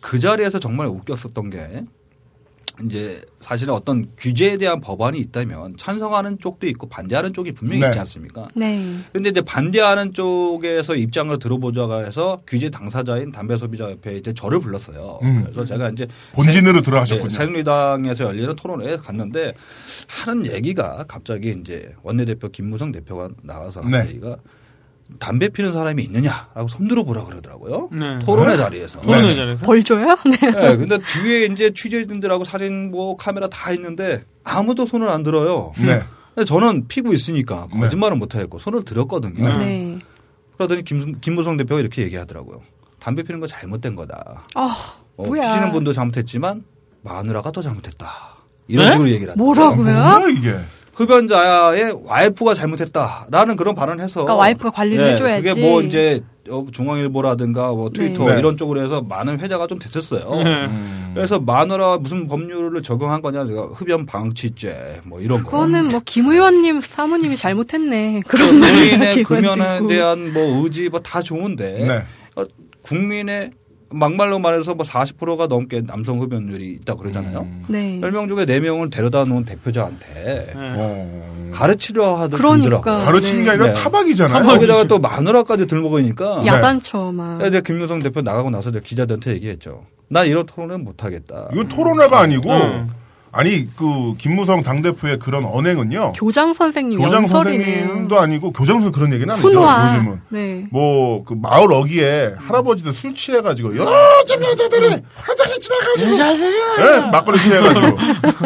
그 자리에서 정말 웃겼었던 게 이제 사실은 어떤 규제에 대한 법안이 있다면 찬성하는 쪽도 있고 반대하는 쪽이 분명히 네. 있지 않습니까? 네. 근데 이제 반대하는 쪽에서 입장을 들어보자고 해서 규제 당사자인 담배소비자협회에 이제 저를 불렀어요. 음. 그래서 제가 이제 본진으로 새- 들어가셨군요. 네, 새누리당에서 열리는 토론회에 갔는데 하는 얘기가 갑자기 이제 원내대표 김무성 대표가 나와서 하는 네. 얘기가 담배 피는 사람이 있느냐라고 손들어 보라 그러더라고요. 네. 토론회 자리에서. 토론회 네. 자리에서. 벌 줘요? 네. 네, 근데 뒤에 이제 취재진들하고 사진 뭐 카메라 다 있는데 아무도 손을 안 들어요. 네. 근데 저는 피고 있으니까 네. 거짓말은 못 하겠고 손을 들었거든요. 네. 네. 그러더니 김, 김무성 대표가 이렇게 얘기하더라고요. 담배 피는 거 잘못된 거다. 아, 어, 뭐야. 피시는 분도 잘못했지만 마누라가 더 잘못했다. 이런 네? 식으로 얘기를 하더라고요. 뭐라고요? 뭐야 이게? 흡연자의 와이프가 잘못했다라는 그런 발언을 해서 그러니까 와이프가 관리를 네, 해줘야지. 그게 뭐 이제 어, 중앙일보라든가 뭐 트위터 네. 이런 쪽으로 해서 많은 회자가 좀 됐었어요. 네. 음. 그래서 마누라 무슨 법률을 적용한 거냐 제가 흡연 방치죄 뭐 이런 거. 그거는 뭐 김 의원님 사모님이 잘못했네. 그런 이렇게 금연에. 대한 뭐 의지 뭐 다 좋은데 네. 어, 국민의 막말로 말해서 뭐 40%가 넘게 남성 흡연율이 있다 그러잖아요. 음. 네. 10명 중에 4명을 데려다 놓은 대표자한테 네. 어. 가르치려 하듯 그러니까. 들더라고요. 가르치는 게 아니라 네. 타박이잖아요. 거기다가 또 마누라까지 들먹으니까 야단쳐 막. 이제 김무성 대표 나가고 나서 이제 기자들한테 얘기했죠. 나 이런 토론은 못 하겠다. 이건 토론회가 아니고 음. 아니 그 김무성 당 대표의 그런 언행은요. 교장 선생님 교장 연설이네요. 선생님도 아니고 교장 선생 그런 얘기는 아니죠. 훈화. 요즘은. 네. 뭐그 마을 어귀에 할아버지들 술 취해가지고 요즘 여자들이 화장이 지나가지고 예, 막걸리 취해가지고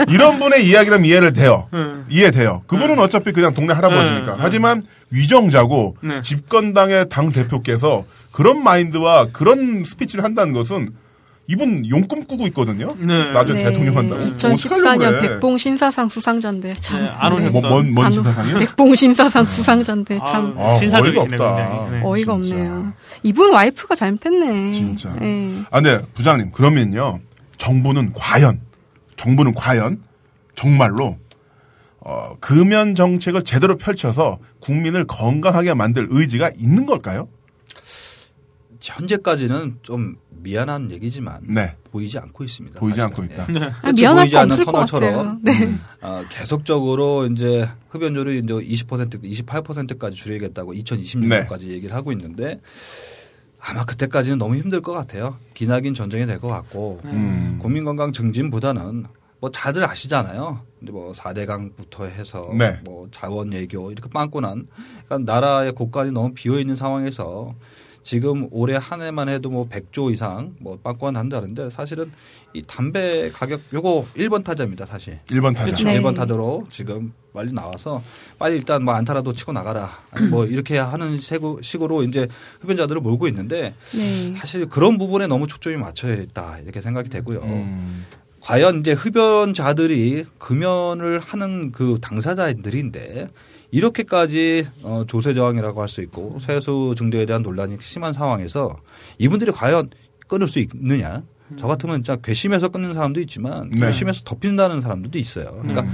이런 분의 이야기라면 이해를 돼요. 음. 이해돼요. 그분은 어차피 그냥 동네 할아버지니까. 음, 음. 하지만 위정자고 네. 집권당의 당 대표께서 그런 마인드와 그런 스피치를 한다는 것은 이분 용꿈 꾸고 있거든요. 네. 나중에 대통령 한다고. 어떡하려고 2014년 그래. 백봉 신사상 수상자인데 참. 네, 안 오셨다. 뭐, 뭔, 뭔 신사상이요? 백봉 신사상 수상자인데 참 아, 신사적이시네 어이가 굉장히. 없다. 네. 어이가 진짜. 없네요. 이분 와이프가 잘못했네. 진짜. 네. 아, 네, 부장님. 그러면요. 정부는 과연 정부는 과연 정말로 어, 금연 정책을 제대로 펼쳐서 국민을 건강하게 만들 의지가 있는 걸까요? 현재까지는 좀 미안한 얘기지만 네. 보이지 않고 있습니다. 보이지 사실은. 않고 있다. 예. 아, 끝이 미안할 보이지 거 않는 없을 것 같아요. 터널처럼 네. 어, 계속적으로 이제 흡연율을 이제 20% 28%까지 줄이겠다고 2026년까지 얘기를 하고 있는데 아마 그때까지는 너무 힘들 것 같아요. 기나긴 전쟁이 될 것 같고 음. 국민 건강 증진보다는 뭐 다들 아시잖아요. 근데 뭐 4대강부터 해서 네. 뭐 자원 예교 이렇게 빵꾸난 그러니까 나라의 곳간이 너무 비어 있는 상황에서 지금 올해 한 해만 해도 뭐 100조 이상 뭐 빵꾸가 난다는데 사실은 이 담배 가격 요거 1번 타자입니다, 사실. 1번 타자. 그렇죠. 네. 1번 타자로 지금 빨리 나와서 빨리 일단 뭐 안타라도 치고 나가라. 뭐 이렇게 하는 세구- 식으로 이제 흡연자들을 몰고 있는데 네. 사실 그런 부분에 너무 초점이 맞춰야 있다 이렇게 생각이 되고요. 음. 과연 이제 흡연자들이 금연을 하는 그 당사자들인데 이렇게까지 어, 조세 저항이라고 할 수 있고 세수 증대에 대한 논란이 심한 상황에서 이분들이 과연 끊을 수 있느냐? 저 같으면 진짜 괘씸해서 끊는 사람도 있지만 네. 괘씸해서 덮인다는 사람들도 있어요. 그러니까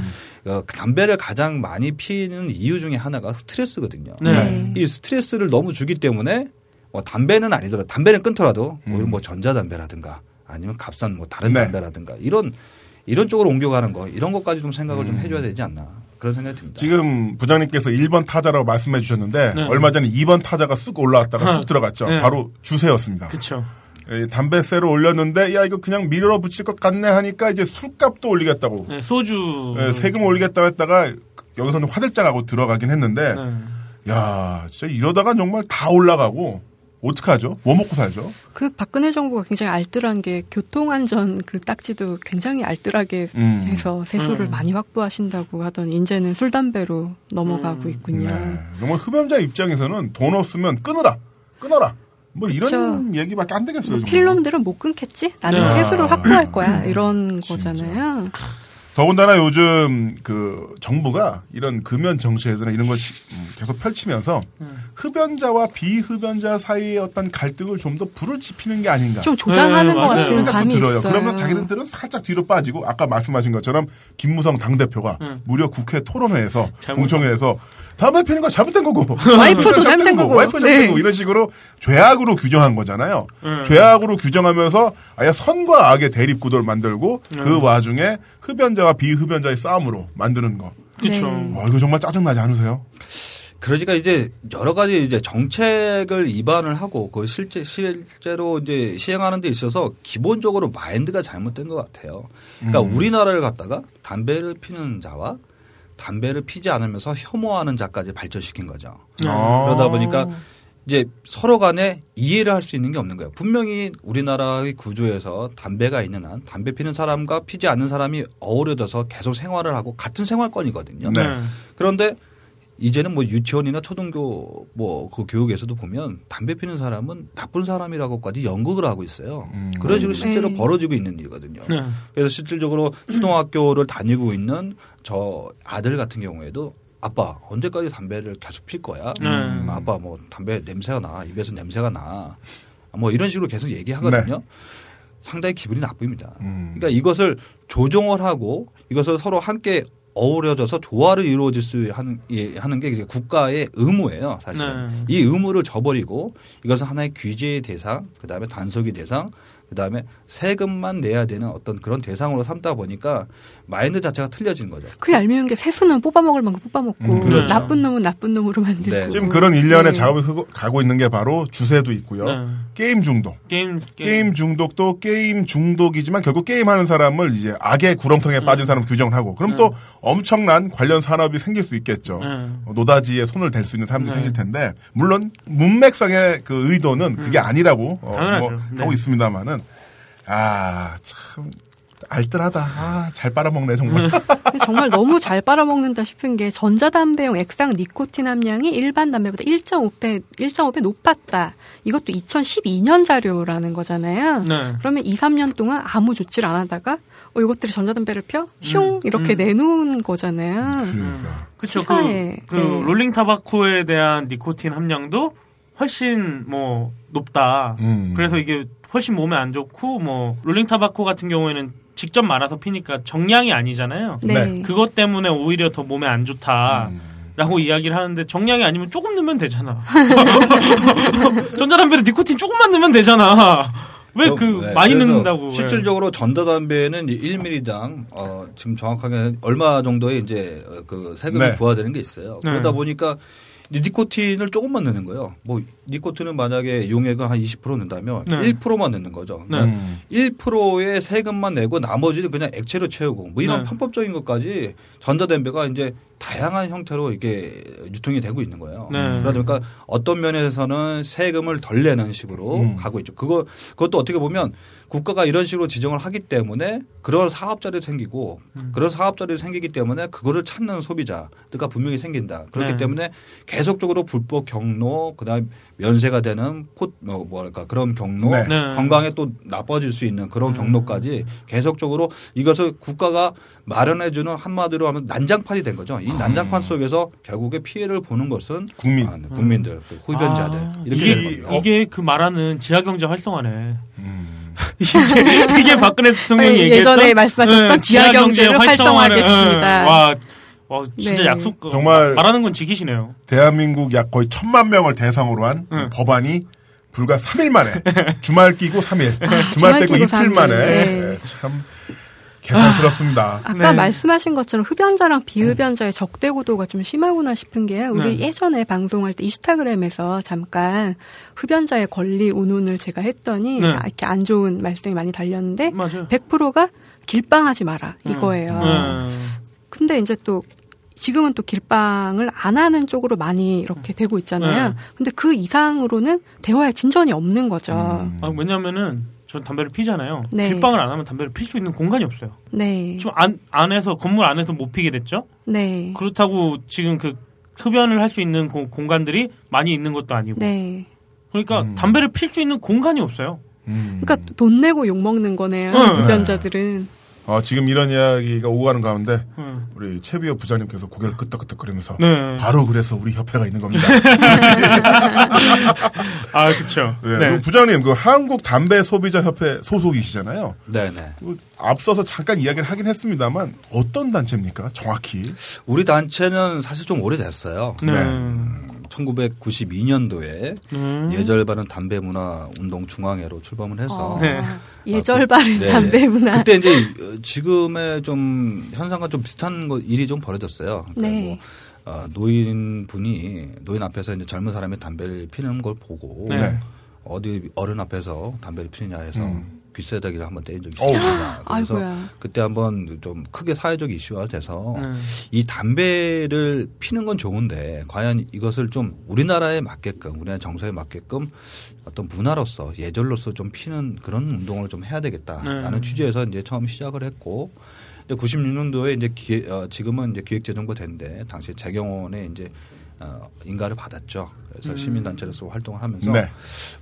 어, 담배를 가장 많이 피는 이유 중에 하나가 스트레스거든요. 네. 이 스트레스를 너무 주기 때문에 뭐 담배는 아니더라도 담배는 끊더라도 음. 뭐 전자담배라든가 아니면 값싼 뭐 다른 네. 담배라든가 이런 이런 쪽으로 옮겨가는 거 이런 것까지 좀 생각을 좀 해줘야 되지 않나 그런 생각이 듭니다. 음. 지금 부장님께서 1번 타자라고 말씀해 주셨는데 네. 얼마 전에 2번 타자가 쑥 올라왔다가 쑥 들어갔죠. 네. 바로 주세였습니다. 그쵸. 예, 담배세를 올렸는데 야 이거 그냥 밀어 붙일 것 같네 하니까 이제 술값도 올리겠다고 네, 소주. 예, 세금 올리겠다고 했다가 여기서는 화들짝하고 들어가긴 했는데 네. 야 진짜 이러다가 정말 다 올라가고 어떡하죠? 뭐 먹고 살죠? 그 박근혜 정부가 굉장히 알뜰한 게 교통안전 그 딱지도 굉장히 알뜰하게 음. 해서 세수를 음. 많이 확보하신다고 하던 이제는 술 담배로 넘어가고 음. 있군요. 네. 정말 흡연자 입장에서는 돈 없으면 끊어라, 끊어라. 뭐 이런 그쵸. 얘기밖에 안 되겠어요. 뭐 정말. 필름들은 못 끊겠지? 나는 네. 세수를 확보할 거야. 이런 음. 진짜. 거잖아요. 더군다나 요즘 그 정부가 이런 금연 정책이나 이런 걸 시- 음, 계속 펼치면서 흡연자와 비흡연자 사이의 어떤 갈등을 좀 더 불을 지피는 게 아닌가. 좀 조장하는 네, 것. 같은 생각도 감이 들어요. 있어요. 그러면서 자기네들은 살짝 뒤로 빠지고 아까 말씀하신 것처럼 김무성 당대표가 응. 무려 국회 토론회에서 공청회에서 담배 피는 거 잘못된 거고 와이프도 잘못된 거고. 와이프 잘못된 네. 거고 이런 식으로 죄악으로 규정한 거잖아요. 응. 죄악으로 규정하면서 아예 선과 악의 대립 구도를 만들고 그 와중에 흡연자와 비흡연자의 싸움으로 만드는 거. 그쵸. 네. 와 이거 정말 짜증나지 않으세요? 그러니까 이제 여러 가지 이제 정책을 입안을 하고 그 실제 실제로 이제 시행하는 데 있어서 기본적으로 마인드가 잘못된 것 같아요. 그러니까 음. 우리나라를 갖다가 담배를 피는 자와 담배를 피지 않으면서 혐오하는 자까지 발전시킨 거죠. 아. 그러다 보니까 이제 서로 간에 이해를 할 수 있는 게 없는 거예요. 분명히 우리나라의 구조에서 담배가 있는 한 담배 피는 사람과 피지 않는 사람이 어우러져서 계속 생활을 하고 같은 생활권이거든요. 네. 그런데 이제는 뭐 유치원이나 초등교 뭐 그 교육에서도 보면 담배 피는 사람은 나쁜 사람이라고까지 연극을 하고 있어요. 음. 그런 식으로 실제로 네. 벌어지고 있는 일이거든요. 네. 그래서 실질적으로 초등학교를 다니고 있는 저 아들 같은 경우에도 아빠 언제까지 담배를 계속 필 거야? 네. 음, 아빠 뭐 담배 냄새가 나 입에서 냄새가 나. 뭐 이런 식으로 계속 얘기하거든요. 상당히 기분이 나쁩니다. 네. 음. 그러니까 이것을 조정을 하고 이것을 서로 함께 어우러져서 조화를 이루어질 수 하는, 예, 하는 게 국가의 의무예요, 사실은. 네. 이 의무를 저버리고 이것은 하나의 규제의 대상, 그 다음에 단속의 대상, 그 다음에 세금만 내야 되는 어떤 그런 대상으로 삼다 보니까 마인드 자체가 틀려진 거죠. 그 얄미운 게 세수는 뽑아 먹을 만큼 뽑아 먹고 음, 그렇죠. 나쁜 놈은 나쁜 놈으로 만들고 네. 지금 그런 일련의 네. 작업이 흐- 가고 있는 게 바로 주세도 있고요. 네. 게임 중독. 게임, 게임 중독도 게임 중독이지만 결국 게임하는 사람을 이제 악의 구렁텅이에 빠진 사람 규정을 하고 그럼 또 엄청난 관련 산업이 생길 수 있겠죠. 네. 어, 노다지에 손을 댈 수 있는 사람들이 네. 생길 텐데 물론 문맥상의 그 의도는 그게 아니라고 어. 뭐 네. 하고 있습니다만은 아 참 알뜰하다. 아, 잘 빨아먹네 정말. 정말 너무 잘 빨아먹는다 싶은 게 전자담배용 액상 니코틴 함량이 일반 담배보다 1.5배 1.5배 높았다. 이것도 2012년 자료라는 거잖아요. 네. 그러면 2, 3년 동안 아무 조치를 안 하다가 어, 이것들이 전자담배를 펴? 슝 이렇게 음. 내놓은 거잖아요. 그러니까. 그쵸. 그, 그 네. rolling tobacco에 대한 니코틴 함량도 훨씬 뭐 높다. 음. 그래서 이게 훨씬 몸에 안 좋고 뭐 rolling tobacco 같은 경우에는 직접 말아서 피니까 정량이 아니잖아요. 네. 네. 그것 때문에 오히려 더 몸에 안 좋다. 라고 이야기를 하는데 정량이 아니면 조금 넣으면 되잖아. 전자담배도 니코틴 조금만 넣으면 되잖아. 왜그 네, 많이 넣는다고? 실질적으로 전자담배는 1ml당 어, 지금 정확하게 얼마 정도의 이제 어, 그 세금이 네. 부과되는 게 있어요. 네. 그러다 보니까 이 니코틴을 조금만 넣는 거예요. 뭐 니코틴은 만약에 용액을 한 20% 넣는다면 네. 1%만 넣는 거죠. 네. 음. 1%의 세금만 내고 나머지는 그냥 액체로 채우고 뭐 이런 네. 편법적인 것까지 전자담배가 이제 다양한 형태로 이게 유통이 되고 있는 거예요. 네. 그러다 보니까 어떤 면에서는 세금을 덜 내는 식으로 음. 가고 있죠. 그거 그것도 어떻게 보면 국가가 이런 식으로 지정을 하기 때문에 그런 사업자들이 생기고 음. 그런 사업자들이 생기기 때문에 그거를 찾는 소비자가 분명히 생긴다. 그렇기 네. 때문에 계속적으로 불법 경로 그다음 면세가 되는 포 뭐, 뭐랄까 그런 경로 네. 네. 건강에 또 나빠질 수 있는 그런 경로까지 계속적으로 이것을 국가가 마련해 주는 한마디로 하면 난장판이 된 거죠. 이 난장판 속에서 결국에 피해를 보는 것은 국민. 아, 네, 국민들, 그 흡연자들 아, 이렇게 이게. 이게 그 말하는 지하경제 활성화네. 음. 이게, 이게 박근혜 대통령이 네, 얘기했던 예전에 말씀하셨던 네, 지하경제를 활성화하겠습니다. 네. 와, 와 진짜 네. 약속 정말- 말하는 건 지키시네요. 대한민국 약 거의 천만 명을 대상으로 한 응. 법안이 불과 3일 만에 주말 끼고 3일 주말 주말 빼고 이틀 3일. 만에 네. 네, 참 개탄스럽습니다. 아 까 네. 말씀하신 것처럼 흡연자랑 비흡연자의 적대 구도가 좀 심하구나 싶은 게 우리 네. 예전에 방송할 때 인스타그램에서 잠깐 흡연자의 권리 운운을 제가 했더니 네. 아, 이렇게 안 좋은 말씀이 많이 달렸는데 맞아요. 100%가 길빵하지 마라 이거예요. 음. 근데 이제 또 지금은 또 길빵을 안 하는 쪽으로 많이 이렇게 되고 있잖아요. 네. 근데 그 이상으로는 대화에 진전이 없는 거죠. 음. 아, 왜냐면은 전 담배를 피잖아요. 네. 길빵을 안 하면 담배를 필 수 있는 공간이 없어요. 네. 지금 안 안에서 건물 안에서 못 피게 됐죠. 네. 그렇다고 지금 그 흡연을 할 수 있는 고- 공간들이 많이 있는 것도 아니고. 네. 그러니까 음. 담배를 필 수 있는 공간이 없어요. 음. 그러니까 돈 내고 욕 먹는 거네요. 응. 흡연자들은. 어, 지금 이런 이야기가 오고 가는 가운데 음. 우리 최비호 부장님께서 고개를 끄덕끄덕거리면서 네. 바로 그래서 우리 협회가 있는 겁니다. 아, 그렇죠. 네. 네. 부장님 그 한국 담배 소비자 협회 소속이시잖아요. 네네. 그 앞서서 잠깐 이야기를 하긴 했습니다만 어떤 단체입니까? 정확히. 우리 단체는 사실 좀 오래됐어요. 네. 네. 1992년도에 음. 예절 바른 담배 문화 운동 중앙회로 출범을 해서 어, 네. 예절 바른 네. 담배 문화. 그때 이제 어, 지금의 좀 현상과 좀 비슷한 거, 일이 좀 벌어졌어요. 그러니까 네. 뭐, 어, 노인 분이 노인 앞에서 이제 젊은 사람이 담배를 피는 걸 보고 네. 네. 어디 어른 앞에서 담배를 피느냐 해서 음. 귓새다기를 한번 때린 적이. 있습니다. 그래서 아이고야. 그때 한번 좀 크게 사회적 이슈가 돼서 네. 이 담배를 피는 건 좋은데 과연 이것을 좀 우리나라에 맞게끔 우리나라 정서에 맞게끔 어떤 문화로서 예절로서 좀 피는 그런 운동을 좀 해야 되겠다라는 네. 취지에서 이제 처음 시작을 했고 이제 96년도에 이제 기획, 어, 지금은 이제 기획재정부 된데 당시 재경원에 이제 어, 인가를 받았죠. 그래서 음. 시민단체로서 활동을 하면서 네.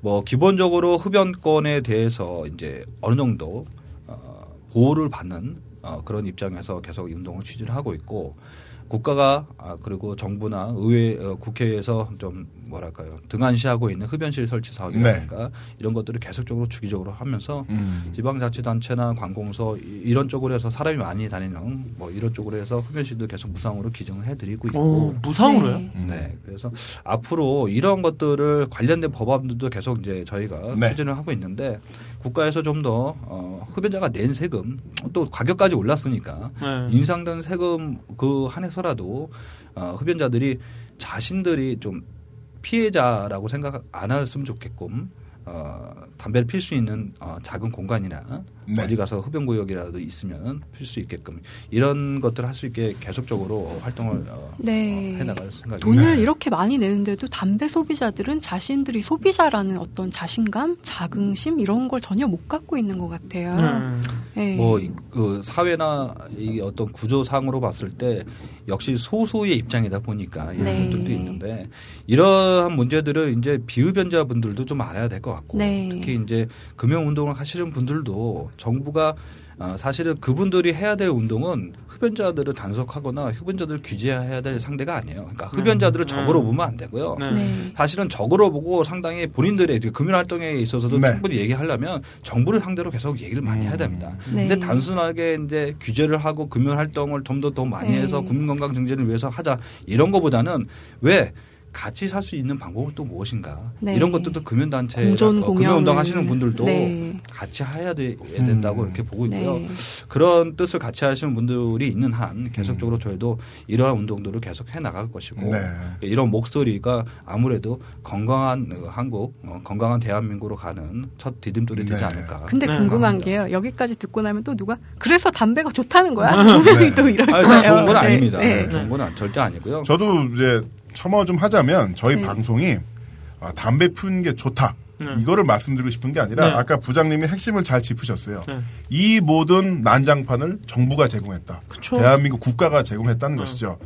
뭐 기본적으로 흡연권에 대해서 이제 어느 정도 어, 보호를 받는 어, 그런 입장에서 계속 이 운동을 추진을 하고 있고 국가가 아, 그리고 정부나 의회 어, 국회에서 좀 뭐랄까요 등한시하고 있는 흡연실 설치 사업이라든가 이런 것들을 계속적으로 주기적으로 하면서 음. 지방자치단체나 관공서 이- 이런 쪽으로 해서 사람이 많이 다니는 뭐 이런 쪽으로 해서 흡연실도 계속 무상으로 기증을 해드리고 있고 오, 무상으로요? 네. 네. 그래서 앞으로 이런 것들을 관련된 법안들도 계속 이제 저희가 네. 추진을 하고 있는데 국가에서 좀 더 어, 흡연자가 낸 세금 또 가격까지 올랐으니까 네. 인상된 세금 그 한해서라도 어, 흡연자들이 자신들이 좀 피해자라고 생각 안 했으면 좋겠고 어, 담배를 필 수 있는 어, 작은 공간이나 네. 어디 가서 흡연구역이라도 있으면 필수 있게끔 이런 것들을 할 수 있게 계속적으로 활동을 어, 네. 어, 해나갈 생각입니다. 돈을 이렇게 많이 내는데도 담배 소비자들은 자신들이 소비자라는 어떤 자신감, 자긍심 이런 걸 전혀 못 갖고 있는 것 같아요. 음. 네. 뭐그 사회나 이 어떤 구조상으로 봤을 때 역시 소수의 입장이다 보니까 이런 네. 분들도 있는데 이러한 문제들을 이제 비흡연자 분들도 좀 알아야 될 것 같고 네. 특히 이제 금융 운동을 하시는 분들도 정부가 어, 사실은 그분들이 해야 될 운동은 흡연자들을 단속하거나 흡연자들을 규제해야 될 상대가 아니에요. 그러니까 흡연자들을 음. 적으로 보면 안 되고요. 네. 네. 사실은 적으로 보고 상당히 본인들의 그 금연 활동에 있어서도 네. 충분히 얘기하려면 정부를 상대로 계속 얘기를 많이 해야 됩니다. 네. 근데 단순하게 이제 규제를 하고 금연 활동을 좀 더 더 많이 네. 해서 국민 건강 증진을 위해서 하자 이런 거보다는 왜 같이 살 수 있는 방법은 또 무엇인가 네. 이런 것들도 금연 단체 공존 금연 공연을. 운동 하시는 분들도 네. 같이 해야 돼- 된다고 음. 이렇게 보고 있고요. 네. 그런 뜻을 같이 하시는 분들이 있는 한 계속적으로 저희도 이러한 운동들을 계속 해 나갈 것이고 네. 이런 목소리가 아무래도 건강한 어, 한국, 어, 건강한 대한민국으로 가는 첫 디딤돌이 되지 네. 않을까. 근데 네. 궁금한 게요. 여기까지 듣고 나면 또 누가 그래서 담배가 좋다는 거야? 분명히 또 이럴 아니, 거예요. 좋은 건 네, 아닙니다. 네. 네, 좋은 건 아- 절대 아니고요. 저도 이제 첨어 좀 하자면 저희 네. 방송이 아, 담배 피우는 게 좋다. 네. 이거를 말씀드리고 싶은 게 아니라 네. 아까 부장님이 핵심을 잘 짚으셨어요. 네. 이 모든 난장판을 정부가 제공했다. 그쵸. 대한민국 국가가 제공했다는 네. 것이죠.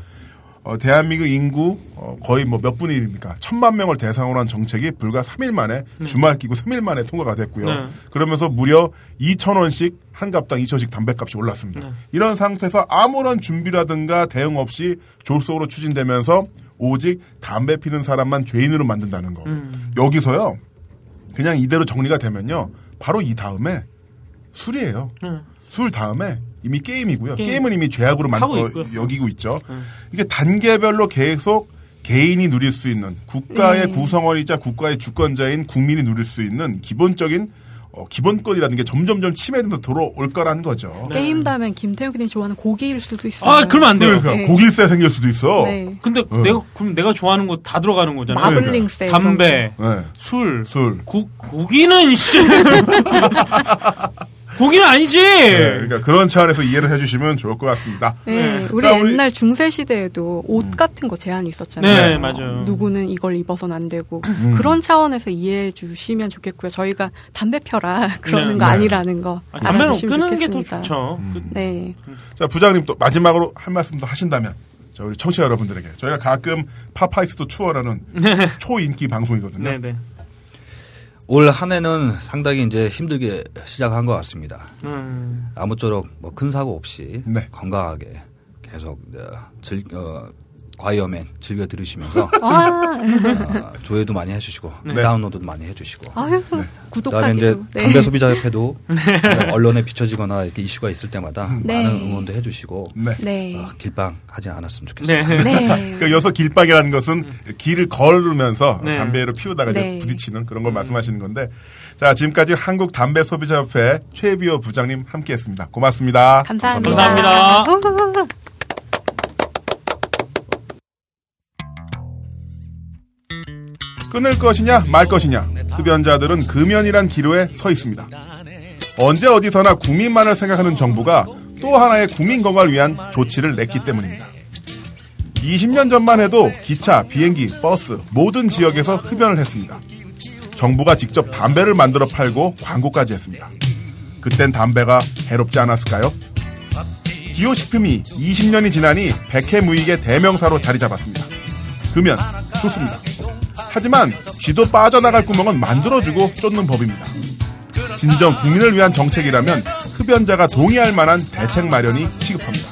어, 대한민국 인구 어, 거의 뭐 몇 분의 1입니까? 천만 명을 대상으로 한 정책이 불과 3일 만에 주말 끼고 3일 만에 통과가 됐고요. 네. 그러면서 무려 2,000원씩 한 갑당 2,000원씩 담배값이 올랐습니다. 네. 이런 상태에서 아무런 준비라든가 대응 없이 졸속으로 추진되면서 오직 담배 피는 사람만 죄인으로 만든다는 거. 음. 여기서요. 그냥 이대로 정리가 되면요. 바로 이 다음에 술이에요. 네. 술 다음에 이미 게임이고요. 게임. 게임. 은 이미 죄악으로 만, 어. 여기고 있죠. 음. 이게 단계별로 계속 개인이 누릴 수 있는 국가의 네. 구성원이자 국가의 주권자인 국민이 누릴 수 있는 기본적인 어, 기본권이라는 게 점점점 침해되면서 돌아올 거라는 거죠. 네. 게임 다음엔 김태욱님 좋아하는 고기일 수도 있어요. 아, 그러면 안 돼요. 그러니까 네. 고길세 생길 수도 있어. 네. 근데 어. 내가 그럼 내가 좋아하는 거 다 들어가는 거잖아요. 마블링세. 담배, 네. 술, 술. 고, 고기는 씨. 고기는 아니지. 네, 그러니까 그런 차원에서 이해를 해주시면 좋을 것 같습니다. 네, 네. 우리 자, 우리- 옛날 중세 시대에도 옷 같은 거 제한이 있었잖아요. 네, 어, 맞아요. 누구는 이걸 입어서는 안 되고 음. 그런 차원에서 이해해 주시면 좋겠고요. 저희가 담배 펴라 그러는 네. 거 네. 아니라는 거 아, 담배는 끄는 게 더 좋겠습니다. 좋죠. 그- 네, 자, 부장님 또 마지막으로 할 말씀도 하신다면 저 우리 청취자 여러분들에게 저희가 가끔 파파이스도 추월하는 초인기 방송이거든요. 네, 네. 올 한 해는 상당히 이제 힘들게 시작한 것 같습니다. 음. 아무쪼록 뭐 큰 사고 없이 네. 건강하게 계속 어, 즐, 어, 과이어맨 즐겨 들으시면서 아, 어, 조회도 많이 해주시고 네. 다운로드도 많이 해주시고 아유, 그다음에 구독하기도. 이제 네. 담배 소비자 협회도 어, 언론에 비춰지거나 이렇게 이슈가 있을 때마다 네. 많은 응원도 해주시고 네. 네, 어, 길방 하지 않았으면 네. 좋겠습니다. 네, 그러니까 여기서 길박이라는 것은 길을 걸으면서 네. 담배를 피우다가 네. 이제 부딪히는 그런 걸 말씀하시는 건데 자 지금까지 한국 담배 소비자 협회 최비호 부장님 함께했습니다. 고맙습니다. 감사합니다. 감사합니다. 우후후후. 끊을 것이냐 말 것이냐 흡연자들은 금연이란 기로에 서 있습니다. 언제 어디서나 국민만을 생각하는 정부가 또 하나의 국민 건강을 위한 조치를 냈기 때문입니다. 20년 전만 해도 기차, 비행기, 버스 모든 지역에서 흡연을 했습니다. 정부가 직접 담배를 만들어 팔고 광고까지 했습니다. 그땐 담배가 해롭지 않았을까요? 기호식품이 20년이 지나니 백해무익의 대명사로 자리 잡았습니다. 금연 좋습니다. 하지만 쥐도 빠져나갈 구멍은 만들어주고 쫓는 법입니다. 진정 국민을 위한 정책이라면 흡연자가 동의할 만한 대책 마련이 시급합니다.